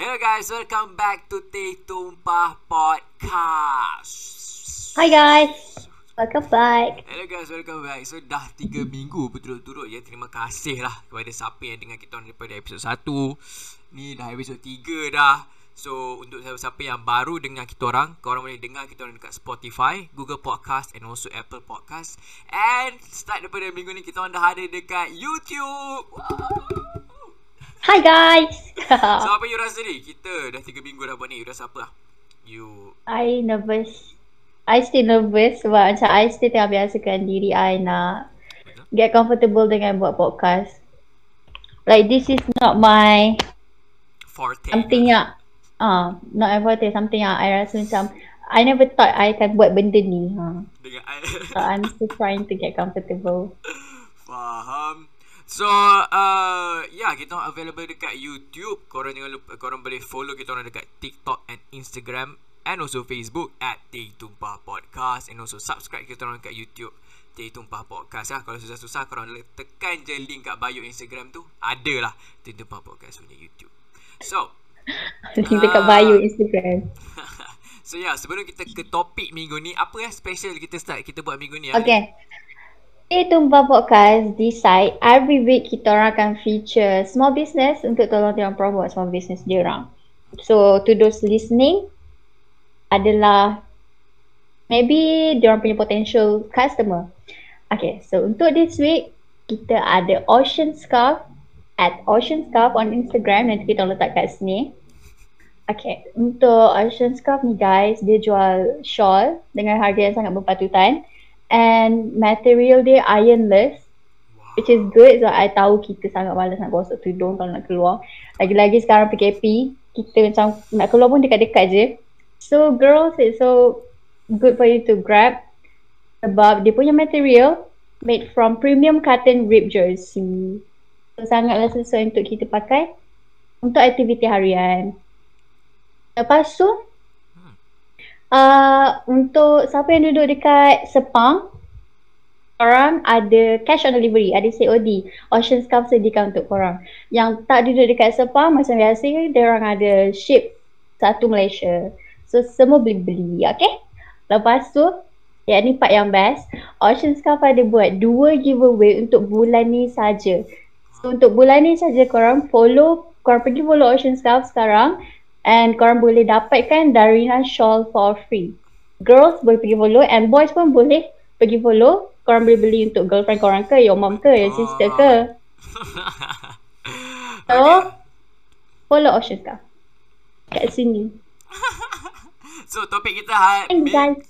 Hello guys, welcome back to Teh Tumpah Podcast. Hi guys. Welcome back. Hello guys, welcome back. So dah 3 minggu berturut-turut ya. Terima kasih lah kepada siapa yang dengar kita orang daripada episod 1. Ni dah episod 3 dah. So untuk siapa-siapa yang baru dengar kita orang, korang boleh dengar kita orang dekat Spotify, Google Podcast and also Apple Podcast. And start daripada minggu ni kita orang dah ada dekat YouTube. Wow. Hi guys. So apa you rasa ni? Kita dah 3 minggu dah buat ni. You rasa apa lah? You I nervous. I still nervous sebab macam I still tengah biasakan diri I nak get comfortable dengan buat podcast. Like this is not my forte. something yang ah uh, not ever forte something yang I rasa macam I never thought I akan buat benda ni. Ha. Dengan So I'm still trying to get comfortable. Faham. So, uh, ya, yeah, kita orang available dekat YouTube. Korang jangan lupa, korang boleh follow kita orang dekat TikTok and Instagram and also Facebook at Teh Tumpah Podcast and also subscribe kita orang dekat YouTube Teh Tumpah Podcast lah. Kalau susah-susah, korang boleh tekan je link kat bio Instagram tu. Ada lah Teh Tumpah Podcast punya YouTube. So, Link dekat bio Instagram. so ya, yeah, sebelum kita ke topik minggu ni, apa yang special kita start kita buat minggu ni? Okay. Stay Tumba Podcast decide every week kita orang akan feature small business untuk tolong dia promote small business dia orang. So to those listening adalah maybe dia orang punya potential customer. Okay, so untuk this week kita ada Ocean Scarf at Ocean Scarf on Instagram nanti kita letak kat sini. Okay, untuk Ocean Scarf ni guys, dia jual shawl dengan harga yang sangat berpatutan and material dia ironless which is good. So I tahu kita sangat malas nak gosok tudung kalau nak keluar. Lagi-lagi sekarang PKP kita macam nak keluar pun dekat-dekat je. So girls it's so good for you to grab. Sebab dia punya material made from premium cotton rib jersey. So sangatlah sesuai untuk kita pakai untuk aktiviti harian. Lepas tu Uh, untuk siapa yang duduk dekat Sepang, korang ada cash on delivery, ada COD. Ocean Scarf sediakan untuk korang. Yang tak duduk dekat Sepang, macam biasa, dia orang ada ship satu Malaysia. So, semua beli-beli, okay? Lepas tu, yang ni part yang best, Ocean Scarf ada buat dua giveaway untuk bulan ni saja. So, untuk bulan ni saja korang follow, korang pergi follow Ocean Scarf sekarang And korang boleh dapatkan Darina shawl for free. Girls boleh pergi follow and boys pun boleh pergi follow. Korang boleh beli untuk girlfriend korang ke, your mom ke, your sister ke. So, okay. follow Ocean Scar. Kat sini. so, topik kita hari Thanks guys.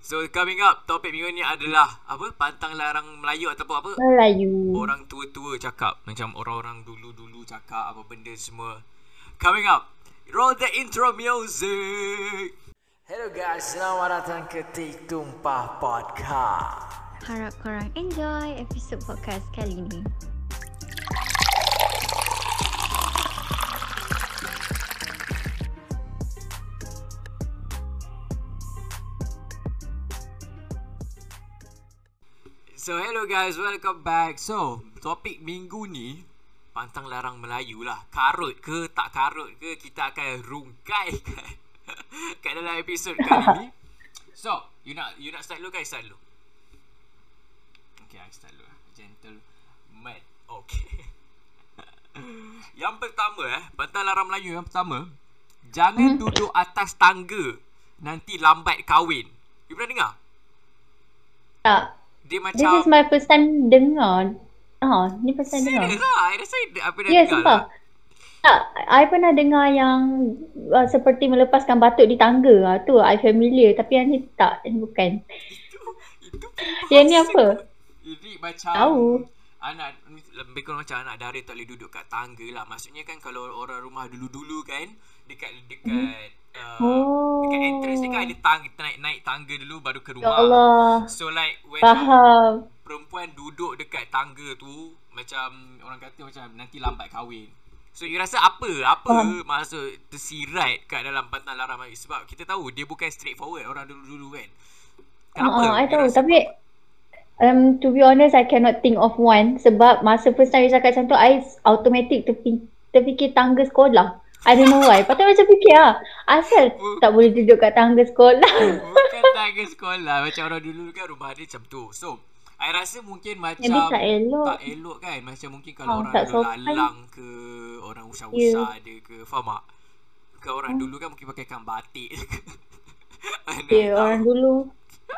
So, coming up, topik minggu ni adalah apa? Pantang larang Melayu ataupun apa? Melayu. Orang tua-tua cakap. Macam orang-orang dulu-dulu cakap apa benda semua. Coming up, Roll the intro music. Hello guys, selamat datang ke Tik Tumpah Podcast. Harap korang enjoy episod podcast kali ni. So hello guys, welcome back. So, topik minggu ni pantang larang Melayu lah. Karut ke tak karut ke kita akan rungkaikan kat dalam episod kali ni. So, you nak you nak start dulu kan? Start dulu. Okay, I start dulu. Gentle man. Okay. yang pertama eh, pantang larang Melayu yang pertama. Jangan hmm. duduk atas tangga. Nanti lambat kahwin. You pernah dengar? Tak. Dia macam This is my first time dengar. Ah, ni pasal dengar. Serius lah. I rasa apa dah yeah, dengar lah. Tak, I pernah dengar yang uh, seperti melepaskan batuk di tangga. Uh, tu I familiar. Tapi yang ni tak, ini bukan. Itu, itu Yang ni apa? Ini macam Tahu. Anak, lebih kurang macam anak dara tak boleh duduk kat tangga lah. Maksudnya kan kalau orang rumah dulu-dulu kan, dekat dekat hmm. uh, oh. dekat entrance ni kan ada tang, naik, naik tangga dulu baru ke rumah. Ya Allah. So like when Faham perempuan duduk dekat tangga tu macam orang kata macam nanti lambat kahwin. So you rasa apa? Apa uh. maksud tersirat kat dalam pantang larang mari sebab kita tahu dia bukan straightforward orang dulu-dulu kan. Kenapa? Uh, I tahu tapi um to be honest I cannot think of one sebab masa first time you cakap macam tu I automatic terfikir, terfikir tangga sekolah. I don't know why. Patut macam fikir lah. Asal tak boleh duduk kat tangga sekolah. Bukan tangga sekolah. Macam orang dulu kan rumah dia macam tu. So, I rasa mungkin macam Jadi tak elok. tak elok kan. Macam mungkin kalau Oh, orang dulu sopan. lalang ke, orang usah-usah ada ke. Faham tak? Kan orang dulu kan mungkin pakai kan batik ke. Ya, tahu. orang dulu.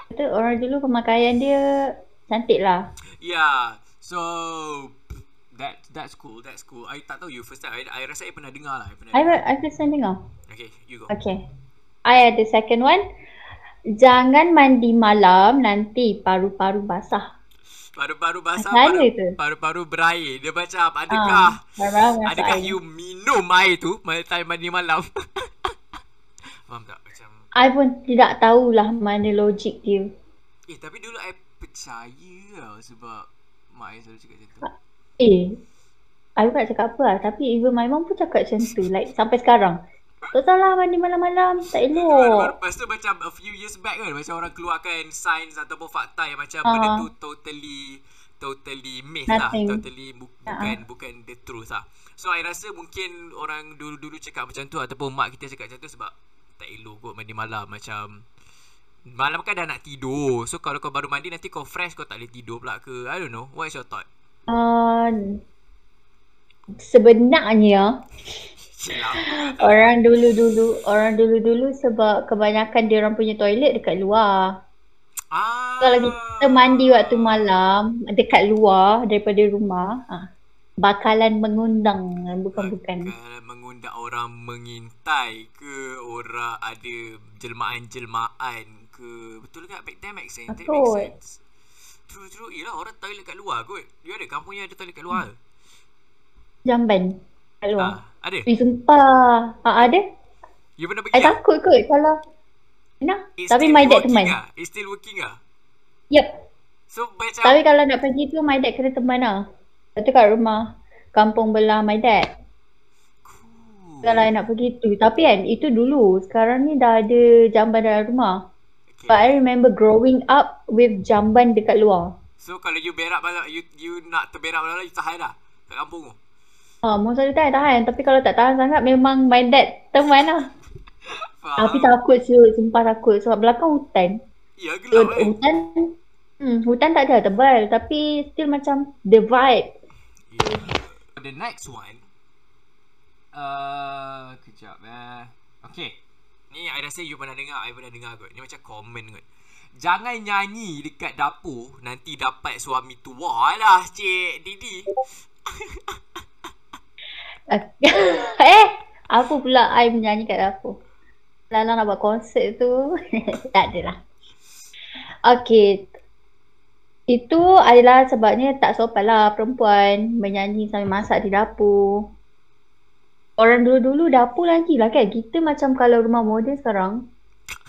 Kata orang dulu pemakaian dia cantik lah. Yeah. So that that's cool. That's cool. I tak tahu you first time. I, I rasa I pernah dengar lah. I pernah. I, dengar. I first time dengar. Okay, you go. Okay. I ada second one. Jangan mandi malam nanti paru-paru basah. Paru-paru basah, paru, paru-paru berair. Dia macam adakah Ah, paru-paru basah adakah air. you minum air tu time mandi malam? Faham tak? Macam I pun tidak tahulah mana logik dia. eh tapi dulu I percaya lah sebab mak I selalu cakap macam tu. Eh, I pun nak cakap apa lah. Tapi even my mom pun cakap macam tu. Like sampai sekarang. Tak salah mandi malam-malam. Tak elok. Lepas tu macam a few years back kan macam orang keluarkan sains ataupun fakta yang macam Ah. benda tu totally totally myth lah Nothing. totally bu- bukan bukan the truth lah so I rasa mungkin orang dulu-dulu cakap macam tu ataupun mak kita cakap macam tu sebab tak elok kot mandi malam macam malam kan dah nak tidur so kalau kau baru mandi nanti kau fresh kau tak boleh tidur pula ke I don't know what is your thought Uh, sebenarnya orang dulu-dulu orang dulu-dulu sebab kebanyakan dia orang punya toilet dekat luar. ah. Kalau kita mandi waktu malam dekat luar daripada rumah, ah, bakalan mengundang. Bukan-bukan. Kalau mengundang orang mengintai ke orang ada jelmaan-jelmaan ke. Betul ke? Back then make sense. That make Betul. sense true true yelah orang toilet kat luar kot you ada kampung yang ada toilet kat luar Jamban kat luar. ah ada Eh, sumpah. Ah, ada? you pernah pergi I tak? takut kot kalau Nah, It's tapi my dad teman. ah? it's still working ah Yep. so macam Tapi kalau nak pergi tu my dad kena teman lah. Lepas tu kat rumah kampung belah my dad. cool. Kalau nak pergi tu. Tapi kan itu dulu. Sekarang ni dah ada jamban dalam rumah. Okay. But I remember growing up with jamban dekat luar. so kalau you berak malam you you nak terberak malam you tahan lah kat kampung tu Ha, mau selalu tahan, tahan. Tapi kalau tak tahan sangat memang my dad teman lah. Tapi takut siut. Sumpah takut. Sebab belakang hutan. ya So, gelap eh hutan hmm, hutan tak ada tebal. Tapi still macam the vibe. Yeah. The next one uh, Kejap eh Okay Ni I rasa you pernah dengar I pernah dengar kot Ni macam common kot Jangan nyanyi dekat dapur Nanti dapat suami tua lah Cik Didi eh, apa pula I menyanyi kat dapur? Lala nak buat konsert tu. tak adalah. Okay. Itu adalah sebabnya tak sopan lah perempuan menyanyi sambil masak di dapur. Orang dulu-dulu dapur lagi lah kan. Kita macam kalau rumah moden sekarang.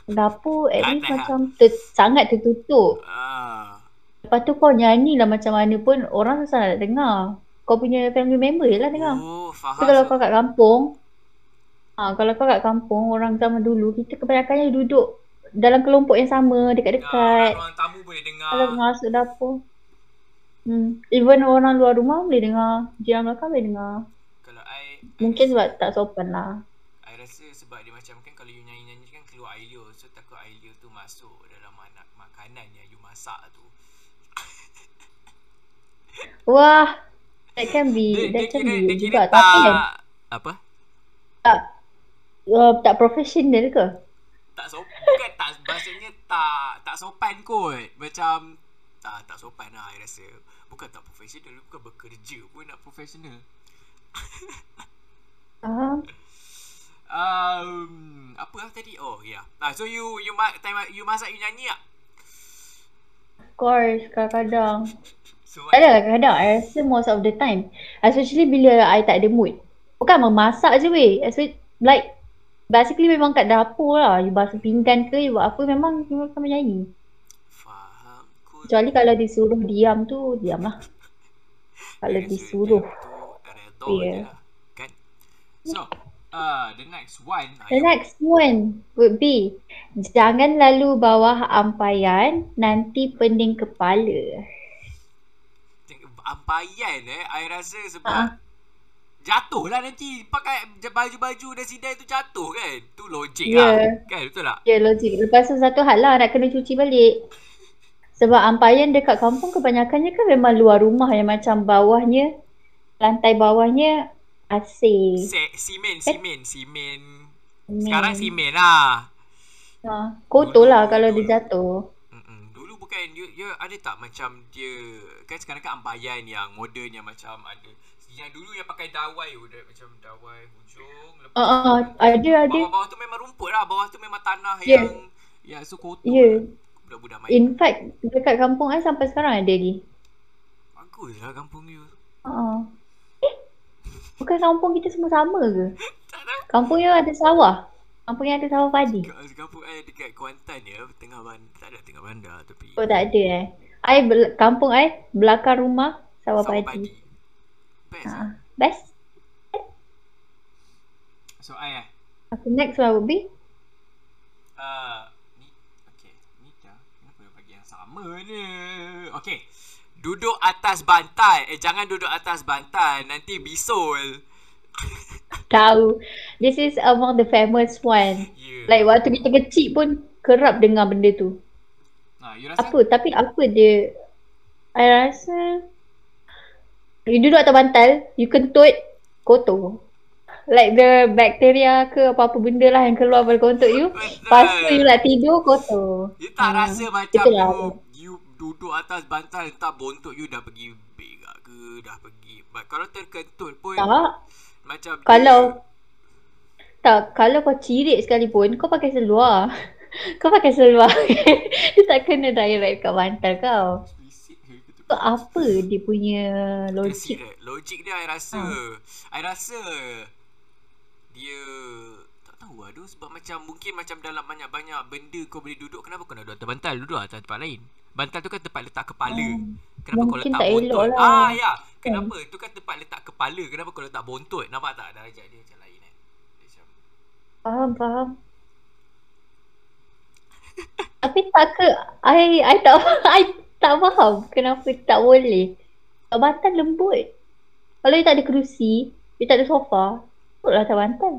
Dapur at least Latih lah. macam ter, sangat tertutup. ah. Lepas tu kau nyanyi lah macam mana pun orang susah nak dengar. Kau punya family member je lah dengar. Oh faham Tapi kalau so- kau kat kampung, ha, kalau kau kat kampung, orang zaman dulu, kita kebanyakannya duduk dalam kelompok yang sama, dekat-dekat. Orang tamu boleh dengar Kalau masuk dapur. Hmm. Even orang luar rumah boleh dengar. Jiran belakang boleh dengar. Mungkin sebab tak sopan lah. I rasa sebab dia macam kan Kalau you nyanyi-nyanyi kan keluar air liur So takut air liur tu masuk Dalam anak makanan yang you masak tu Wah, that can be, Dia, that can kira, be juga. tak Tapi kan, Apa? tak, uh, tak profesional ke? tak sopan bukan tak maksudnya tak tak sopan kot macam tak tak sopan lah I rasa bukan tak profesional bukan bekerja pun nak profesional Ah, um, apa lah tadi? Oh ya. Yeah. ah, so you you ma- time you masak you nyanyi tak? Of course, kadang-kadang. so Tak ada kadang-kadang. I rasa most of the time. Especially bila I tak ada mood. Bukan memasak je weh. Especially like Basically memang kat dapur lah. You basuh pinggan ke You buat apa Memang you akan menyanyi faham. Cool Kecuali kalau disuruh diam tu Diam lah Kalau disuruh. redha Yeah. je lah so uh, the next one The next one would be Jangan lalu bawah ampayan Nanti pening kepala ampayan eh I rasa sebab Ah. Jatuh lah nanti pakai baju-baju Resident tu jatuh kan. Tu logik Ya. lah. Kan betul tak? Ya logik. Lepas tu satu hal lah nak kena cuci balik. Sebab ampayan dekat kampung kebanyakannya kan memang luar rumah yang macam bawahnya, lantai bawahnya AC. Se simen, simen, simen. Simen. Sekarang simen lah. Ha, kotor lah kalau dulu. dia jatuh. Mm-mm. Dulu bukan you, you ada tak macam dia kan sekarang kan ambayan yang moden yang macam ada yang dulu yang pakai dawai udah macam dawai hujung lepas Ah, ah, tu- ada ada. bawah-bawah tu memang rumput lah bawah tu memang tanah Ya. yang yang so kotor Ya. budak-budak main In fact dekat kampung I sampai sekarang ada lagi. bagus lah kampung you Ha. Eh, bukan kampung kita semua sama ke? Kampung you ada sawah. Kampung yang ada sawah padi. Kampung I dekat Kuantan ya tengah bandar tak ada tengah bandar tapi Oh tak ada eh. I bel- kampung I belakang rumah sawah, sawah padi. best lah. Ha. Best. so I eh Okay, next one would be Uh, ni okay, ni dah kenapa dia bagi yang sama ni? Okay. Duduk atas bantal. Eh jangan duduk atas bantal, nanti bisul. tahu. This is among the famous one. Yeah. Like waktu kita kecil pun kerap dengar benda tu. Nah, you rasa? Apa? Tapi apa dia? I rasa you duduk atas bantal, you kentut kotor. Like the bacteria ke apa-apa benda lah yang keluar pada kentut you. Lepas tu you nak tidur kotor. You tak Ah, rasa macam itulah. you, you duduk atas bantal entah bontot you dah pergi begak ke, dah pergi. But kalau terkentut pun Tak. macam Kalau tak, kalau kau cirit sekalipun, kau pakai seluar. kau pakai seluar. dia tak kena direct kat bantal kau. dia. So, apa dia punya logik? Logik Logik dia I rasa I rasa Dia tahu tu Sebab macam Mungkin macam dalam banyak-banyak Benda kau boleh duduk Kenapa kau nak duduk atas bantal Duduk atas tempat lain Bantal tu kan tempat letak kepala Hmm. Kenapa kau Mungkin letak tak bontot elok lah. Ah ya Kenapa Tu kan tempat letak kepala Kenapa kau letak bontot Nampak tak darjah dia macam lain eh Dia macam Faham, faham. Tapi tak ke, I, I tak, I tak faham kenapa tak boleh. Bantal lembut. Kalau you tak ada kerusi, you tak ada sofa, duduklah atas bantal.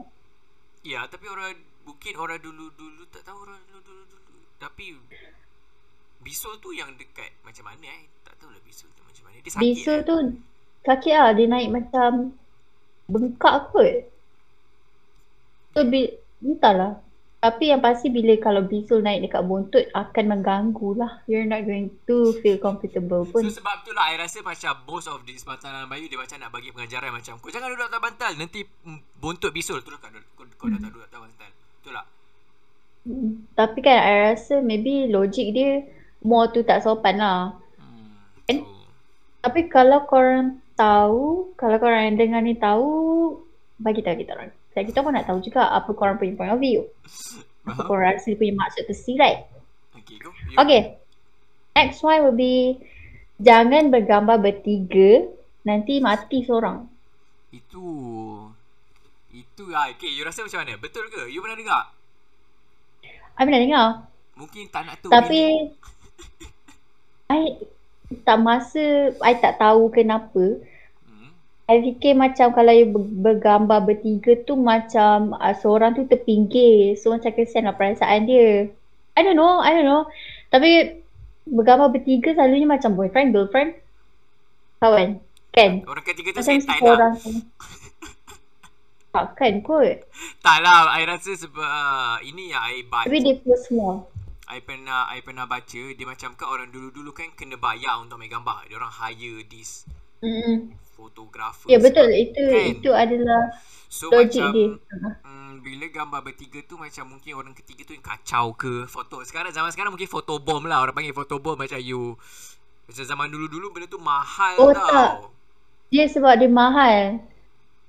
Ya tapi orang Mungkin orang dulu-dulu Tak tahu orang dulu-dulu Tapi Bisul tu yang dekat Macam mana eh Tak tahu lah bisul tu macam mana Dia sakit Bisul eh? tu sakit lah, dia naik macam bengkak kot. So, bi, entahlah. Tapi yang pasti bila kalau bisul naik dekat buntut akan mengganggu lah. You're not going to feel comfortable pun. So sebab tu lah I rasa macam Most of this bantalan Bayu Dia macam nak bagi pengajaran Macam kau jangan duduk atas bantal Nanti mm, bontot bisul Terus kau, kau, kau dah tak duduk atas bantal Betul tak? Hmm. Tapi kan I rasa maybe logik dia more tu tak sopan lah. Hmm. Kan? So, Tapi kalau korang tahu, kalau korang yang dengar ni tahu, bagi tahu kita orang. Sebab kita pun nak tahu juga apa korang punya point of view. Apa faham? korang rasa punya maksud tersirat. Okay go You- Okay. Next one will be jangan bergambar bertiga nanti mati seorang. Itu Itu lah Okay you rasa macam mana? Betul ke? You pernah dengar? I pernah dengar. Mungkin tak nak tu Tapi I tak masa I tak tahu kenapa. I fikir macam kalau you ber- bergambar bertiga tu macam uh, seorang tu terpinggir. So macam kesian lah perasaan dia. I don't know, I don't know. Tapi bergambar bertiga selalunya macam boyfriend, girlfriend, kawan. Kan? Orang ketiga tu Macam setan lah seorang tu. Takkan kot. Tak lah I rasa sebab uh, Ini yang I baca Tapi dia feel small. I pernah I pernah baca Dia macam kan orang dulu-dulu kan Kena bayar untuk ambil gambar Dia orang hire this Mm-mm. Photographer Ya betul. Itu Kan? itu adalah So logik macam dia. mm, Bila gambar bertiga tu Macam mungkin orang ketiga tu yang kacau ke Foto Sekarang zaman sekarang mungkin foto bom lah Orang panggil foto bom macam you Macam zaman dulu-dulu benda tu mahal Oh, tau tak. Dia sebab dia mahal.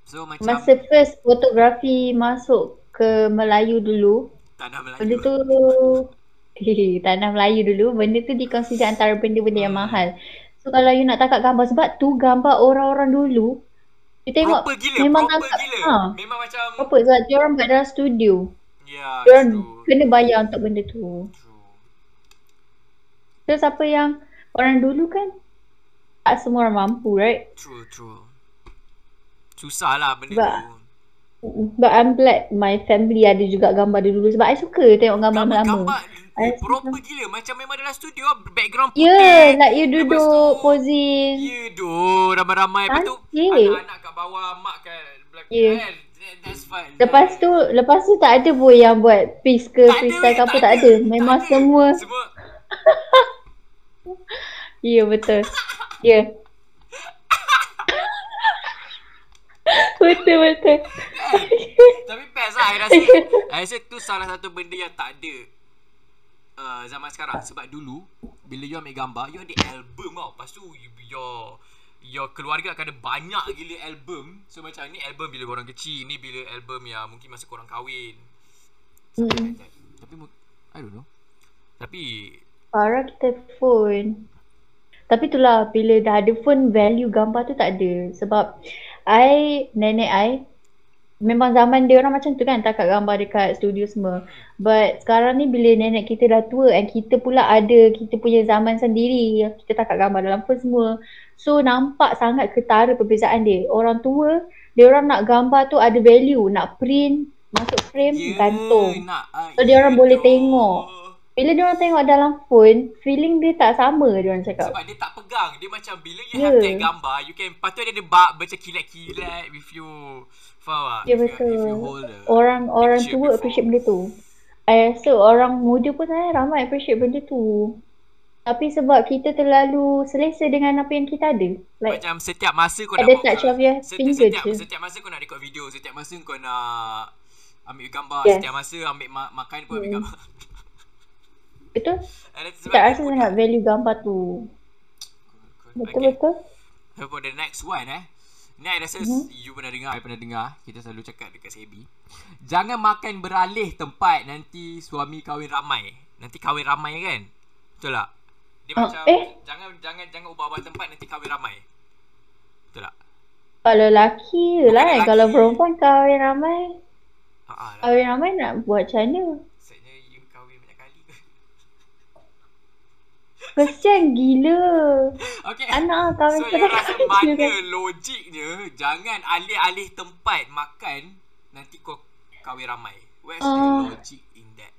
So macam Masa first fotografi masuk ke Melayu dulu, Tanah Melayu benda tu Hehe, tanah Melayu dulu, benda tu dikonsider antara benda-benda yang Hmm. mahal. So kalau you nak tangkap gambar sebab tu gambar orang-orang dulu, you tengok Proper gila memang Proper tangkap gila ha, Memang macam apa sebab dia orang buat dalam studio. Ya orang true kena bayar untuk benda tu. True Terus apa yang orang dulu kan tak semua orang mampu, right? True, true. Susah lah benda Sebab- tu. But I'm glad my family ada juga gambar dia dulu sebab I suka tengok gambar lama. Gambar-gambar I proper gila macam memang dalam studio background putih. Yeah, like you duduk tu- posing. Ya doh ramai-ramai Lepas tu anak-anak kat bawah mak kat belakang Yeah. kan That- That's fine Lepas tu lepas tu tak ada pun yang buat piece ke Tak freestyle ke apa tak ada. Memang Tak ada. semua. Semua Ya yeah, betul. Ya. Yeah. Betul betul. Tapi best lah I rasa I rasa tu salah satu benda yang tak ada uh, Zaman sekarang Sebab dulu Bila you ambil gambar You ada album tau Lepas tu you- your Your keluarga akan ada banyak gila album So macam ni album bila korang kecil Ni bila album yang mungkin masa korang kahwin Mm. Tapi I don't know Tapi Parah kita phone. Tapi itulah bila dah ada phone value gambar tu tak ada. Sebab I, nenek I memang zaman dia orang macam tu kan takat gambar dekat studio semua. But sekarang ni bila nenek kita dah tua and kita pula ada kita punya zaman sendiri yang kita takat gambar dalam phone semua. So nampak sangat ketara perbezaan dia. Orang tua dia orang nak gambar tu ada value, nak print, masuk frame, yeah, gantung. nak, uh, So, dia orang boleh tengok. Bila dia orang tengok dalam phone, feeling dia tak sama dia orang cakap. Sebab dia tak pegang Dia macam bila you Ya. have that gambar You can Patut dia ada Macam kilat-kilat With you Faham tak? Ya you- betul. If you hold Orang orang tua before. appreciate benda tu. I rasa orang muda pun saya ramai appreciate benda tu. Tapi sebab kita terlalu selesa dengan apa yang kita ada. Like Macam setiap masa kau at nak touch of your setiap, finger setiap, je. setiap masa kau nak record video Setiap masa kau nak Ambil gambar Yes. Setiap masa ambil ma- makan pun ambil Hmm. gambar betul? Sebab Tak rasa pun- sangat value gambar tu. Betul Okay. betul. So for the next one eh Ni I rasa Mhm. you pernah dengar I pernah dengar Kita selalu cakap dekat Sebi Jangan makan beralih tempat Nanti suami kahwin ramai Nanti kahwin ramai kan Betul tak? Dia Ah, macam eh? Jangan jangan jangan ubah-ubah tempat Nanti kahwin ramai Betul tak? Kalau lelaki lah kan. Kalau perempuan kahwin ramai. Haa lah Kahwin ramai nak buat macam mana? Maksudnya you kahwin banyak kali Kesian gila. Okay Anak kahwin So rasa kecil mana kan. logiknya Jangan alih-alih tempat makan Nanti kau kahwin ramai Where's the Ah. logic in that?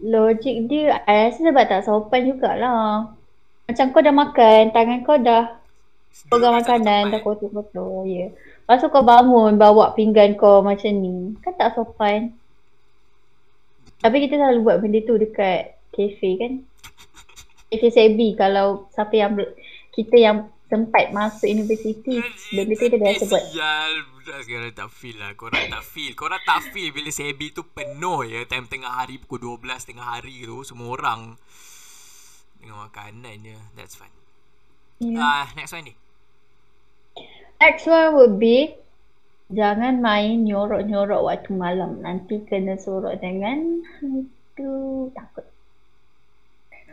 Logik dia I rasa sebab tak sopan jugalah Macam kau dah makan Tangan kau dah pegang makanan. Dah kotor-kotor Ya yeah. Lepas tu kau bangun Bawa pinggan kau macam ni Kan tak sopan Tapi kita selalu buat benda tu Dekat kafe kan Sebi Kalau siapa yang Kita yang sempat masuk universiti Benda tu kita biasa buat. Sial. Budak sekarang tak feel lah. Korang tak feel. Korang tak feel Bila Sebi tu penuh ya. Time tengah hari Pukul 12 tengah hari tu Semua orang Dengan makanan je That's fine. Yeah. Ah, Next one ni. Next one would be Jangan main nyorok-nyorok waktu malam. Nanti kena sorok dengan hantu. Takut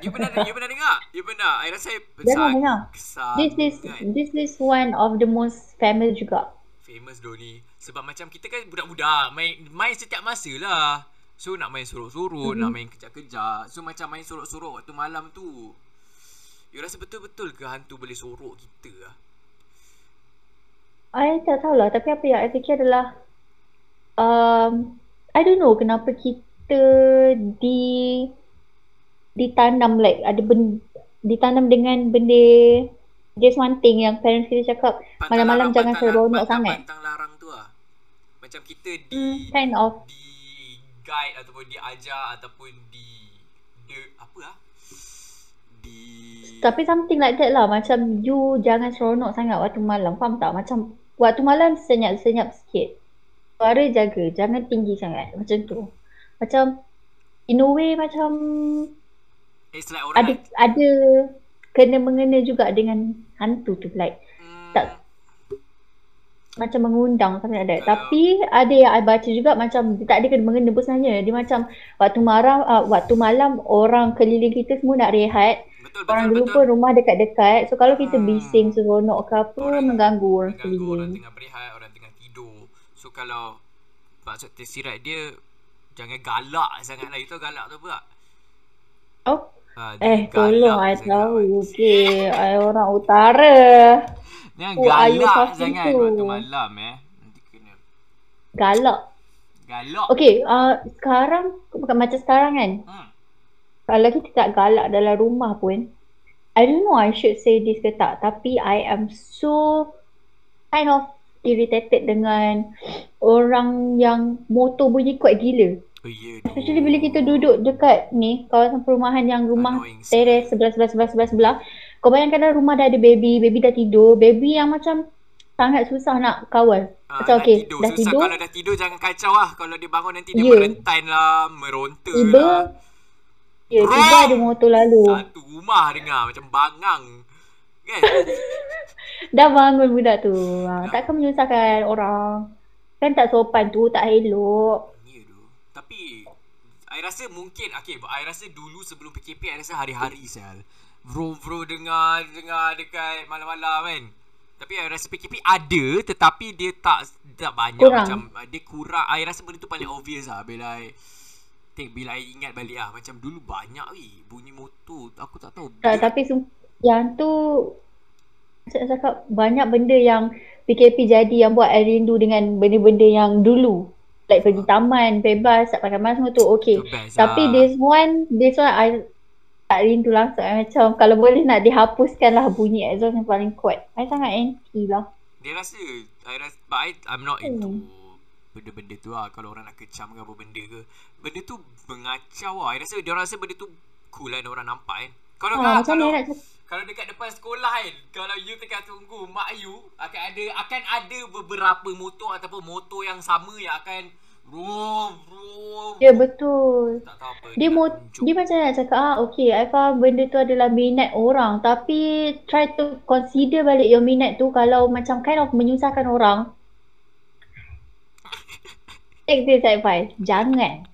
You pernah you pernah dengar? You pernah? I rasa Dengar, dengar. Kesal This is this is one of the most famous juga Famous though ni Sebab macam kita kan budak-budak Main main setiap masa lah So nak main sorok-sorok mm-hmm. Nak main kejap-kejap So macam main sorok-sorok Waktu malam tu You rasa betul-betul ke Hantu boleh sorok kita lah I tak tahulah tapi apa yang I fikir adalah um, I don't know kenapa kita di ditanam like ada ben, ditanam dengan benda just one thing yang parents kita cakap malam-malam larang, jangan seronok sangat. Pantang larang tu lah. Macam kita di Hmm, kind of. Di guide Ataupun diajar Ataupun di the, Apa lah Di Tapi something like that lah. Macam you jangan seronok sangat waktu malam. Faham tak? Macam waktu malam senyap-senyap sikit. Suara jaga. Jangan tinggi sangat. Macam tu. Macam In a way macam It's like orang Ada ada Kena mengena juga dengan hantu tu like hmm, tak- Macam mengundang like that. Kalau- Tapi ada yang I baca juga Macam dia tak ada kena mengena pun sebenarnya. Dia macam Waktu malam uh, Waktu malam Orang keliling kita semua nak rehat. Betul Orang betul dulu betul. pun rumah dekat-dekat. So kalau kita Hmm. bising seronok ke apa Orang- mengganggu orang Mengganggu orang tengah berehat Orang tengah tidur. So kalau Maksud tersirat dia Jangan galak sangat lah. Itu galak tu tak? Oh, Ha, eh jangan tolong I sangat. tahu. Okey, I orang utara. Jangan Oh, galak sangat to? waktu malam eh galak. Galak. Okay, uh, sekarang, bukan macam sekarang kan. Hmm. Kalau kita tak galak dalam rumah pun, I don't know I should say this ke tak, tapi I am so kind of irritated dengan orang yang motor bunyi kuat gila. Oh ya. Especially bila kita duduk dekat ni, kawasan perumahan yang rumah teres sebelah sebelah sebelah sebelah sebelah. Kau bayangkan dalam rumah dah ada baby, baby dah tidur, baby yang macam sangat susah nak kawal. Ah, Macam dah okay, tidur. dah Susah tidur, kalau dah tidur jangan kacau lah. Kalau dia bangun nanti dia Ya. merentan lah, meronta tiba, lah. ya, tiba Wrong! ada motor lalu. Satu rumah dengar macam bangang. Kan? Dah bangun budak tu. Ha, takkan menyusahkan orang. Kan tak sopan tu, tak elok. Tapi I rasa mungkin okay, I rasa dulu sebelum PKP I rasa hari-hari sel. Bro-bro dengar dengar dekat malam-malam kan. Tapi I rasa PKP ada tetapi dia tak tak banyak Kurang. macam uh, dia kurang. I rasa benda tu paling obvious lah bila I Think, bila I ingat balik lah Macam dulu banyak weh Bunyi motor Aku tak tahu Tak, Dia- tapi yang tu saya cakap banyak benda yang PKP jadi yang buat I rindu dengan benda-benda yang dulu. Like pergi taman, bebas, tak pakai mask semua tu okay. best Tapi lah. this one, this one I tak rindu langsung. I macam kalau boleh nak dihapuskan lah bunyi exhaust yang paling kuat. I sangat anti lah. Dia rasa I rasa But I, I'm not into Hmm. Benda-benda tu lah Kalau orang nak kecam ke apa benda ke Benda tu mengacau lah I rasa dia rasa benda tu Cool lah orang nampak kan Kalau Ha, kalau, cakap? Kalau dekat depan sekolah kan Kalau you tengah tunggu Mak you Akan ada Akan ada beberapa motor Ataupun motor yang sama Yang akan Bro Bro Ya betul. Tak tahu apa Dia nak mo- dia macam nak cakap ah okay I faham benda tu adalah minat orang. Tapi try to consider balik your minat tu kalau macam kind of menyusahkan orang. Take this advice. Jangan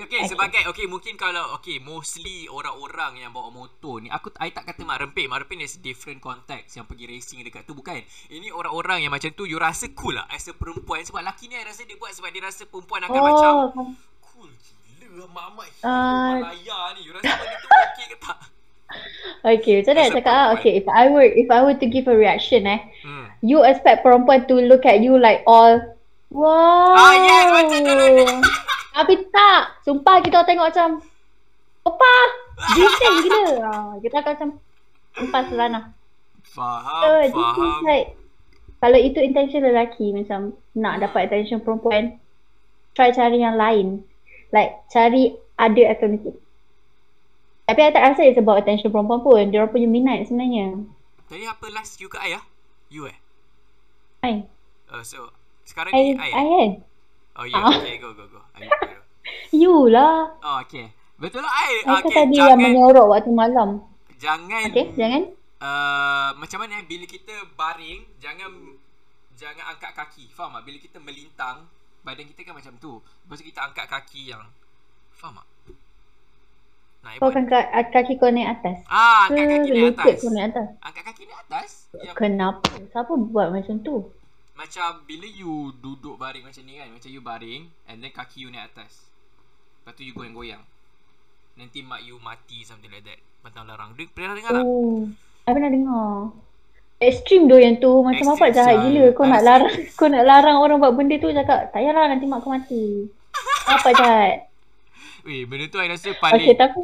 Ya okay, Okay. sebagai okay mungkin kalau okay mostly orang-orang yang bawa motor ni aku I tak kata mak rempit. Mak rempit is different context. Yang pergi racing dekat tu bukan. Ini orang-orang yang macam tu you rasa cool lah as a perempuan. Sebab laki ni I rasa dia buat sebab dia rasa perempuan akan macam oh cool gila mak-mak Ah. uh, raya ni. You rasa benda tu okay ke tak? Okay macam mana nak cakap? Ah okay if I were if I were to give a reaction eh hmm. you expect perempuan to look at you like all wow Ah, yes, macam dulu ni. tapi tak? Sumpah kita tengok macam apa? Detail gila. Ah, kita akan macam empat selana faham So this is faham. like kalau itu intention lelaki macam nak Hmm. dapat attention perempuan try cari yang lain. Like cari other alternative. Tapi I tak rasa it's about attention perempuan pun. Dia orang punya minat sebenarnya. Tadi apa last you ke I ah? You eh? I. Uh, so sekarang I ni I, I eh? kan oh yeah Ah. okay go go go. I. you lah. Oh okay. Betul lah I okay, tadi yang jangan, menyorok waktu malam. Jangan okay jangan. uh, Macam mana eh Bila kita baring Jangan Jangan angkat kaki. Faham tak? Bila kita melintang Badan kita kan macam tu. Lepas tu kita angkat kaki yang Faham tak? Nah, kau akan ka- kaki kau naik atas? Ah, angkat kaki atas. kau naik atas? Angkat kaki ni atas. Yang kenapa? Siapa buat macam tu macam bila you duduk baring macam ni kan, macam you baring and then kaki you naik atas. Lepas tu you goyang-goyang. Nanti mak you mati something like that. Pantang larang. Dia pernah dengar tak? Oh, I pernah dengar. Ekstrim doh yang tu. Macam apa jahat gila. Kau nak larang kau nak larang orang buat benda tu cakap, tak payahlah nanti mak kau mati. apa jahat? Weh, benda tu I rasa Okay, paling tapi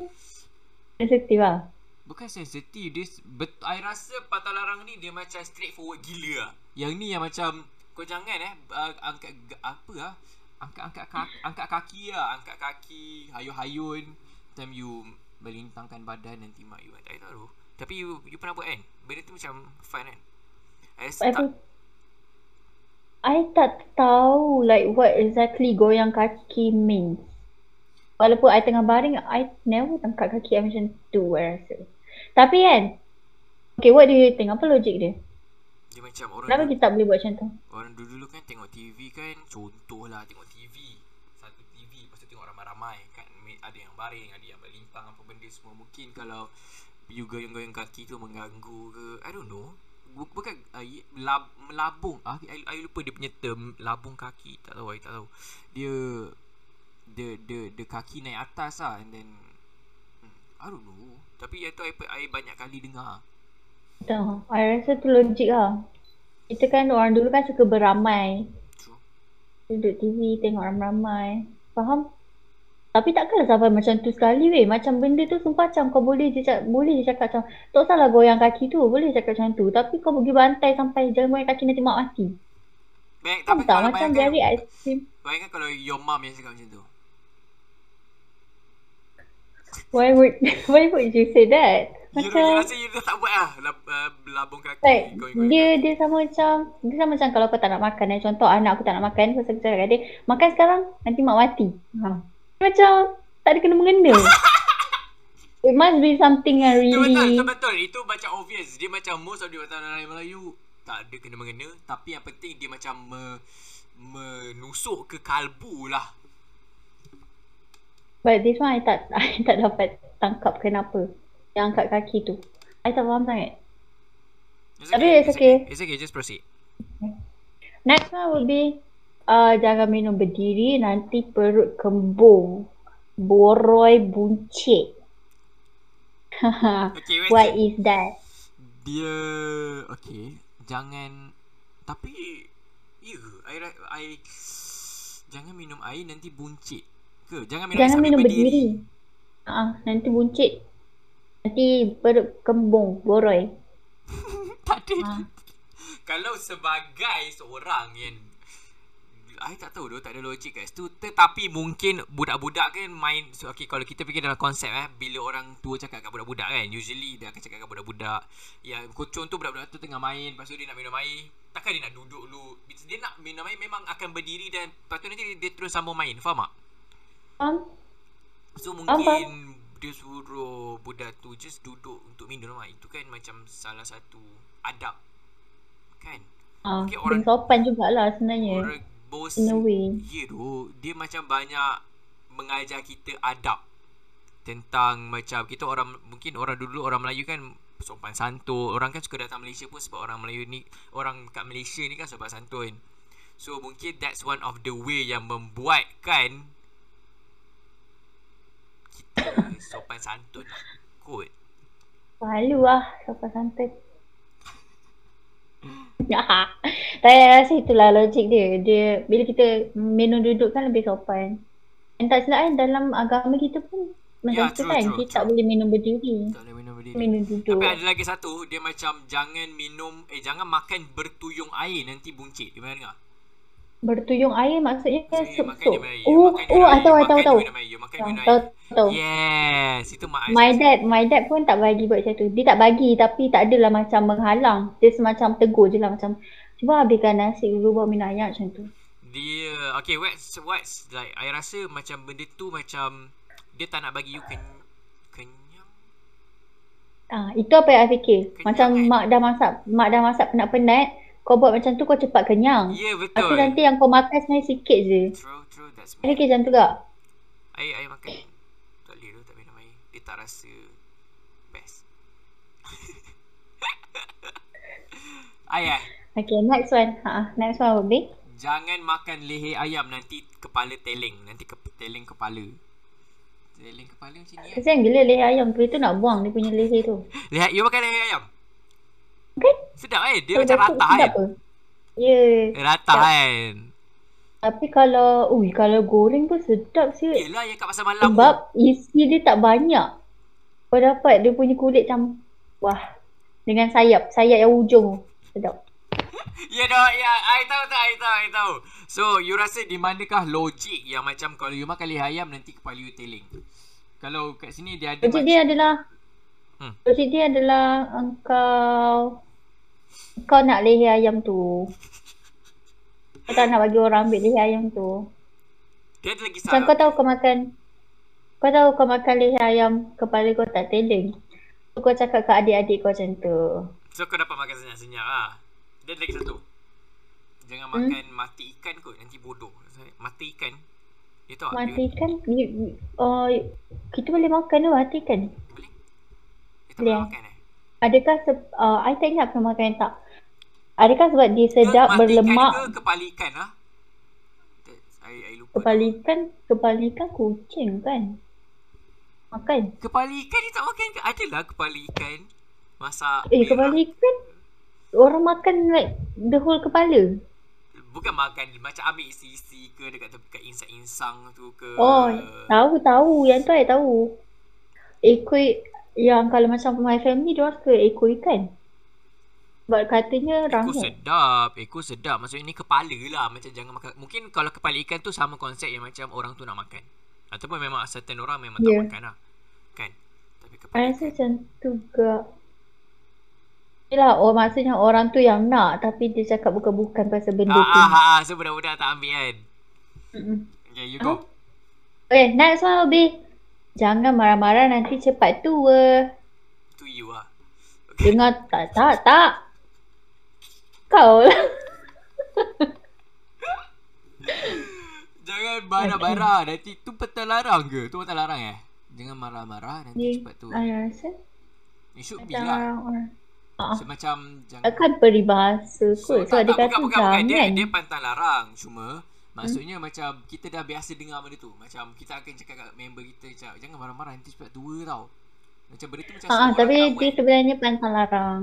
sensitif lah. bukan sensitif. Dia bet, I rasa pantang larang ni dia macam straightforward gila lah. Yang ni yang macam kau jangan eh uh, angkat apa ah? Angkat angkat kaki, angkat kaki lah, angkat kaki, hayun-hayun. Time you melintangkan badan nanti mak you tak tahu. Tapi you you pernah buat kan? Benda tu macam fun kan? I tak, I tak tahu like what exactly goyang kaki means. Walaupun I tengah baring, I never angkat kaki I macam tu I rasa. Tapi kan, okay what do you think? Apa logik dia? Dia macam orang Kenapa kita tak boleh buat macam tu? Orang dulu-dulu kan tengok TV kan Contoh lah tengok TV Satu TV Lepas tu tengok ramai-ramai kan Ada yang baring Ada yang berlintang Apa benda semua. Mungkin kalau You goyang-goyang kaki tu Mengganggu ke I don't know. Bu- Bukan uh, lab, Melabung. Ah, I, I lupa dia punya term Labung kaki. Tak tahu I tak tahu. Dia The, the, the kaki naik atas lah And then hmm, I don't know. Tapi itu I, I banyak kali dengar Tak, I rasa tu logik lah. Kita kan orang dulu kan suka beramai. Duduk TV tengok ramai-ramai. Faham? Tapi takkanlah sampai macam tu sekali weh. Macam benda tu sumpah macam kau boleh je cakap, boleh je cakap macam tak salah goyang kaki tu. Boleh cakap macam tu. Tapi kau pergi bantai sampai jangan goyang kaki nanti mak mati. Baik, tapi tak? kalau Macam very extreme. bayangkan kalau your mom yang cakap macam tu. Why would why would you say that? You, you Macam rasa you dah tak buat lah lab, uh, labung kaki. like going-going dia dia sama macam dia sama macam kalau kau tak nak makan eh. Contoh anak aku tak nak makan, pasal aku cakap dia, makan sekarang nanti mak mati. Ha. Macam tak ada kena mengena. It must be something yang Itu betul, really itu betul. Itu macam obvious. Dia macam most of the orang Melayu tak ada kena mengena. Tapi yang penting dia macam me, menusuk ke kalbu lah. But this one I tak I tak dapat tangkap kenapa yang angkat kaki tu. I tak faham sangat. It's Tapi it's okay. It's okay, just proceed. Next one will be uh, jangan minum berdiri nanti perut kembung. Boroi buncit. Okay, wait. What is that? Dia okay, jangan tapi ya, I, ra- I jangan minum air nanti buncit ke? Jangan minum air Jangan sambil minum berdiri. Ah, nanti buncit. Nanti perut kembung, boroi. tak ada. Ah. Kalau sebagai seorang yang I tak tahu tu tak ada logik kat situ tetapi mungkin budak-budak kan main so, okay kalau kita fikir dalam konsep eh bila orang tua cakap kat budak-budak kan usually dia akan cakap kat budak-budak yang contoh budak-budak tu tengah main lepas tu dia nak minum air takkan dia nak duduk dulu dia nak minum air memang akan berdiri dan lepas tu nanti dia, dia terus sambung main faham tak Faham? So mungkin dia suruh budak tu just duduk untuk minum lah. Itu kan macam salah satu adab. Kan? Ah, orang, sopan jugalah sebenarnya. Orang bos In a way. Ya tu Dia macam banyak Mengajar kita adab Tentang macam Kita orang Mungkin orang dulu Orang Melayu kan Sopan santun Orang kan suka datang Malaysia pun Sebab orang Melayu ni Orang kat Malaysia ni kan Sopan santun So mungkin that's one of the way Yang membuatkan sopan santun lah Kot Selalu lah sopan santun. Tapi rasa itulah logik dia. Dia bila kita minum duduk kan lebih sopan. Dan tak silap kan dalam agama kita pun macam Ya, tu true, kan. true, kita tak true. boleh minum berdiri. Tak boleh minum berdiri Minum duduk. Tapi ada lagi satu Dia macam Jangan minum Eh jangan makan bertuyung air Nanti buncit Dia pernah dengar? Bertuyung air maksudnya Maksudnya sup air, you Oh, oh, minum I air, tahu, I tahu, tahu. air, Tahu, tahu, air. Yes, itu mak My dad, my dad pun tak bagi buat macam tu. Dia tak bagi tapi tak adalah macam menghalang. Dia semacam tegur je lah macam cuba habiskan nasi dulu baru minum air macam tu. Dia okay, what's what's like I rasa macam benda tu macam dia tak nak bagi you ken, kenyang. Ah, itu apa yang I fikir. Kenyang, Macam kan? mak dah masak, mak dah masak penat-penat, kau buat macam tu kau cepat kenyang. Ya yeah, Tapi betul. nanti yang kau makan sebenarnya sikit je. True, true, that's me. fikir macam tu tak? Air air makan tak boleh tu tak minum air. Dia tak rasa best. Ayah, Okay, next one. Ha, next one will be. jangan makan leher ayam nanti kepala teleng, nanti ke, teleng kepala. Teleng kepala macam ni kan. Kesian gila leher ayam tu. Itu nak buang dia punya leher tu. Lihat you makan leher ayam. Okay? Sedap eh, dia macam rata kan. Ya. Dia Rata Sedap. kan. Tapi kalau, ui kalau goreng pun sedap sih. Yelah yang kat pasar malam Sebab isi dia tak banyak. Kau dapat dia punya kulit macam wah dengan sayap, sayap yang ujung. Sedap. Ya dah, ya, I tahu tak, I tahu, I tahu. So, you rasa di manakah logik yang macam kalau you makan leher ayam nanti kepala you teleng? Kalau kat sini dia ada Logik macam dia adalah Hmm. Logik dia adalah engkau kau nak leher ayam tu. Kau tak nak bagi orang ambil leher ayam tu. dia ada lagi Macam kau tahu kau makan kau tahu kau makan leher ayam kepala kau tak teleng. Kau cakap ke adik-adik kau macam tu. So, kau dapat makan senyap-senyap lah. Dia ada lagi satu. Jangan Hmm? makan mati ikan kot, nanti bodoh. Mati ikan, dia tahu? Mati Dia, kan uh, kita boleh makan tu mati kan. boleh? Dia tak Boleh. boleh makan eh? Adakah se uh, I tak ingat pernah makan tak. Adakah sebab dia sedap berlemak ke kepala ikan lah? I, I lupa. kepala ikan kepala ikan kucing kan. Makan. Kepala ikan dia tak makan ke? Adalah kepala ikan. Masak Eh merah. ikan orang makan like the whole kepala. Bukan makan macam ambil isi-isi ke dekat dekat insang-insang tu ke. Oh, tahu tahu. Yang tu I tahu. Ekor yang kalau macam my family dia suka ekor ikan. Sebab katanya Ekor rangup. sedap, ekor sedap. Maksudnya ni kepala lah macam jangan makan. Mungkin kalau kepala ikan tu sama konsep yang macam orang tu nak makan. Ataupun memang certain orang memang tak Ya. makan lah. Kan? Tapi I kepala rasa macam tu juga. Yelah, oh maksudnya orang tu yang nak tapi dia cakap bukan-bukan pasal benda Ah, tu. ah, ah, so budak-budak tak ambil kan. Mm-mm. Okay, you go. Okay, next one will be Jangan marah-marah nanti cepat tua. To you lah. Okay. Dengar tak, tak, tak. Kau lah. Jangan marah-marah. Nanti tu petal larang ke? Tu petal larang eh? Jangan marah-marah nanti Ni, cepat tu. I rasa It should be lah. orang-orang. Ah, So macam jangan akan peribahasa kot. So, tak, dia tak, kata bukan, bukan, bukan. Dia, dia pantang larang. Cuma maksudnya macam kita dah biasa dengar benda tu. Macam kita akan cakap kat member kita macam jangan marah-marah nanti cepat tua tau. Macam benda tu macam Ah, ah, semua tapi orang tahu dia kan. sebenarnya pantang larang.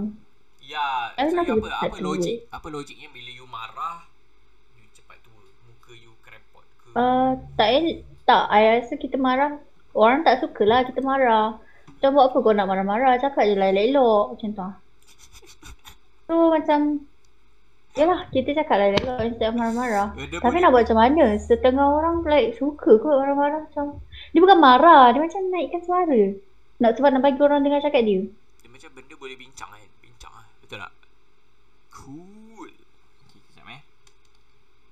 Ya, kenapa apa apa tua? logik? Apa logiknya bila you marah you cepat tua. Muka you kerepot ke? Uh, tak, eh, tak. I rasa kita marah. Orang tak suka lah kita marah. Macam buat apa kau nak marah-marah? Cakap je lah elok-elok. Macam tu lah. So macam Yalah kita cakap lah elok instead of marah-marah Eh, Tapi boleh- nak buat macam mana Setengah orang like suka kot marah-marah macam Dia bukan marah Dia macam naikkan suara Nak sebab nak bagi orang dengar cakap dia Dia macam benda boleh bincang kan Betul tak? Cool. Okay kejap eh.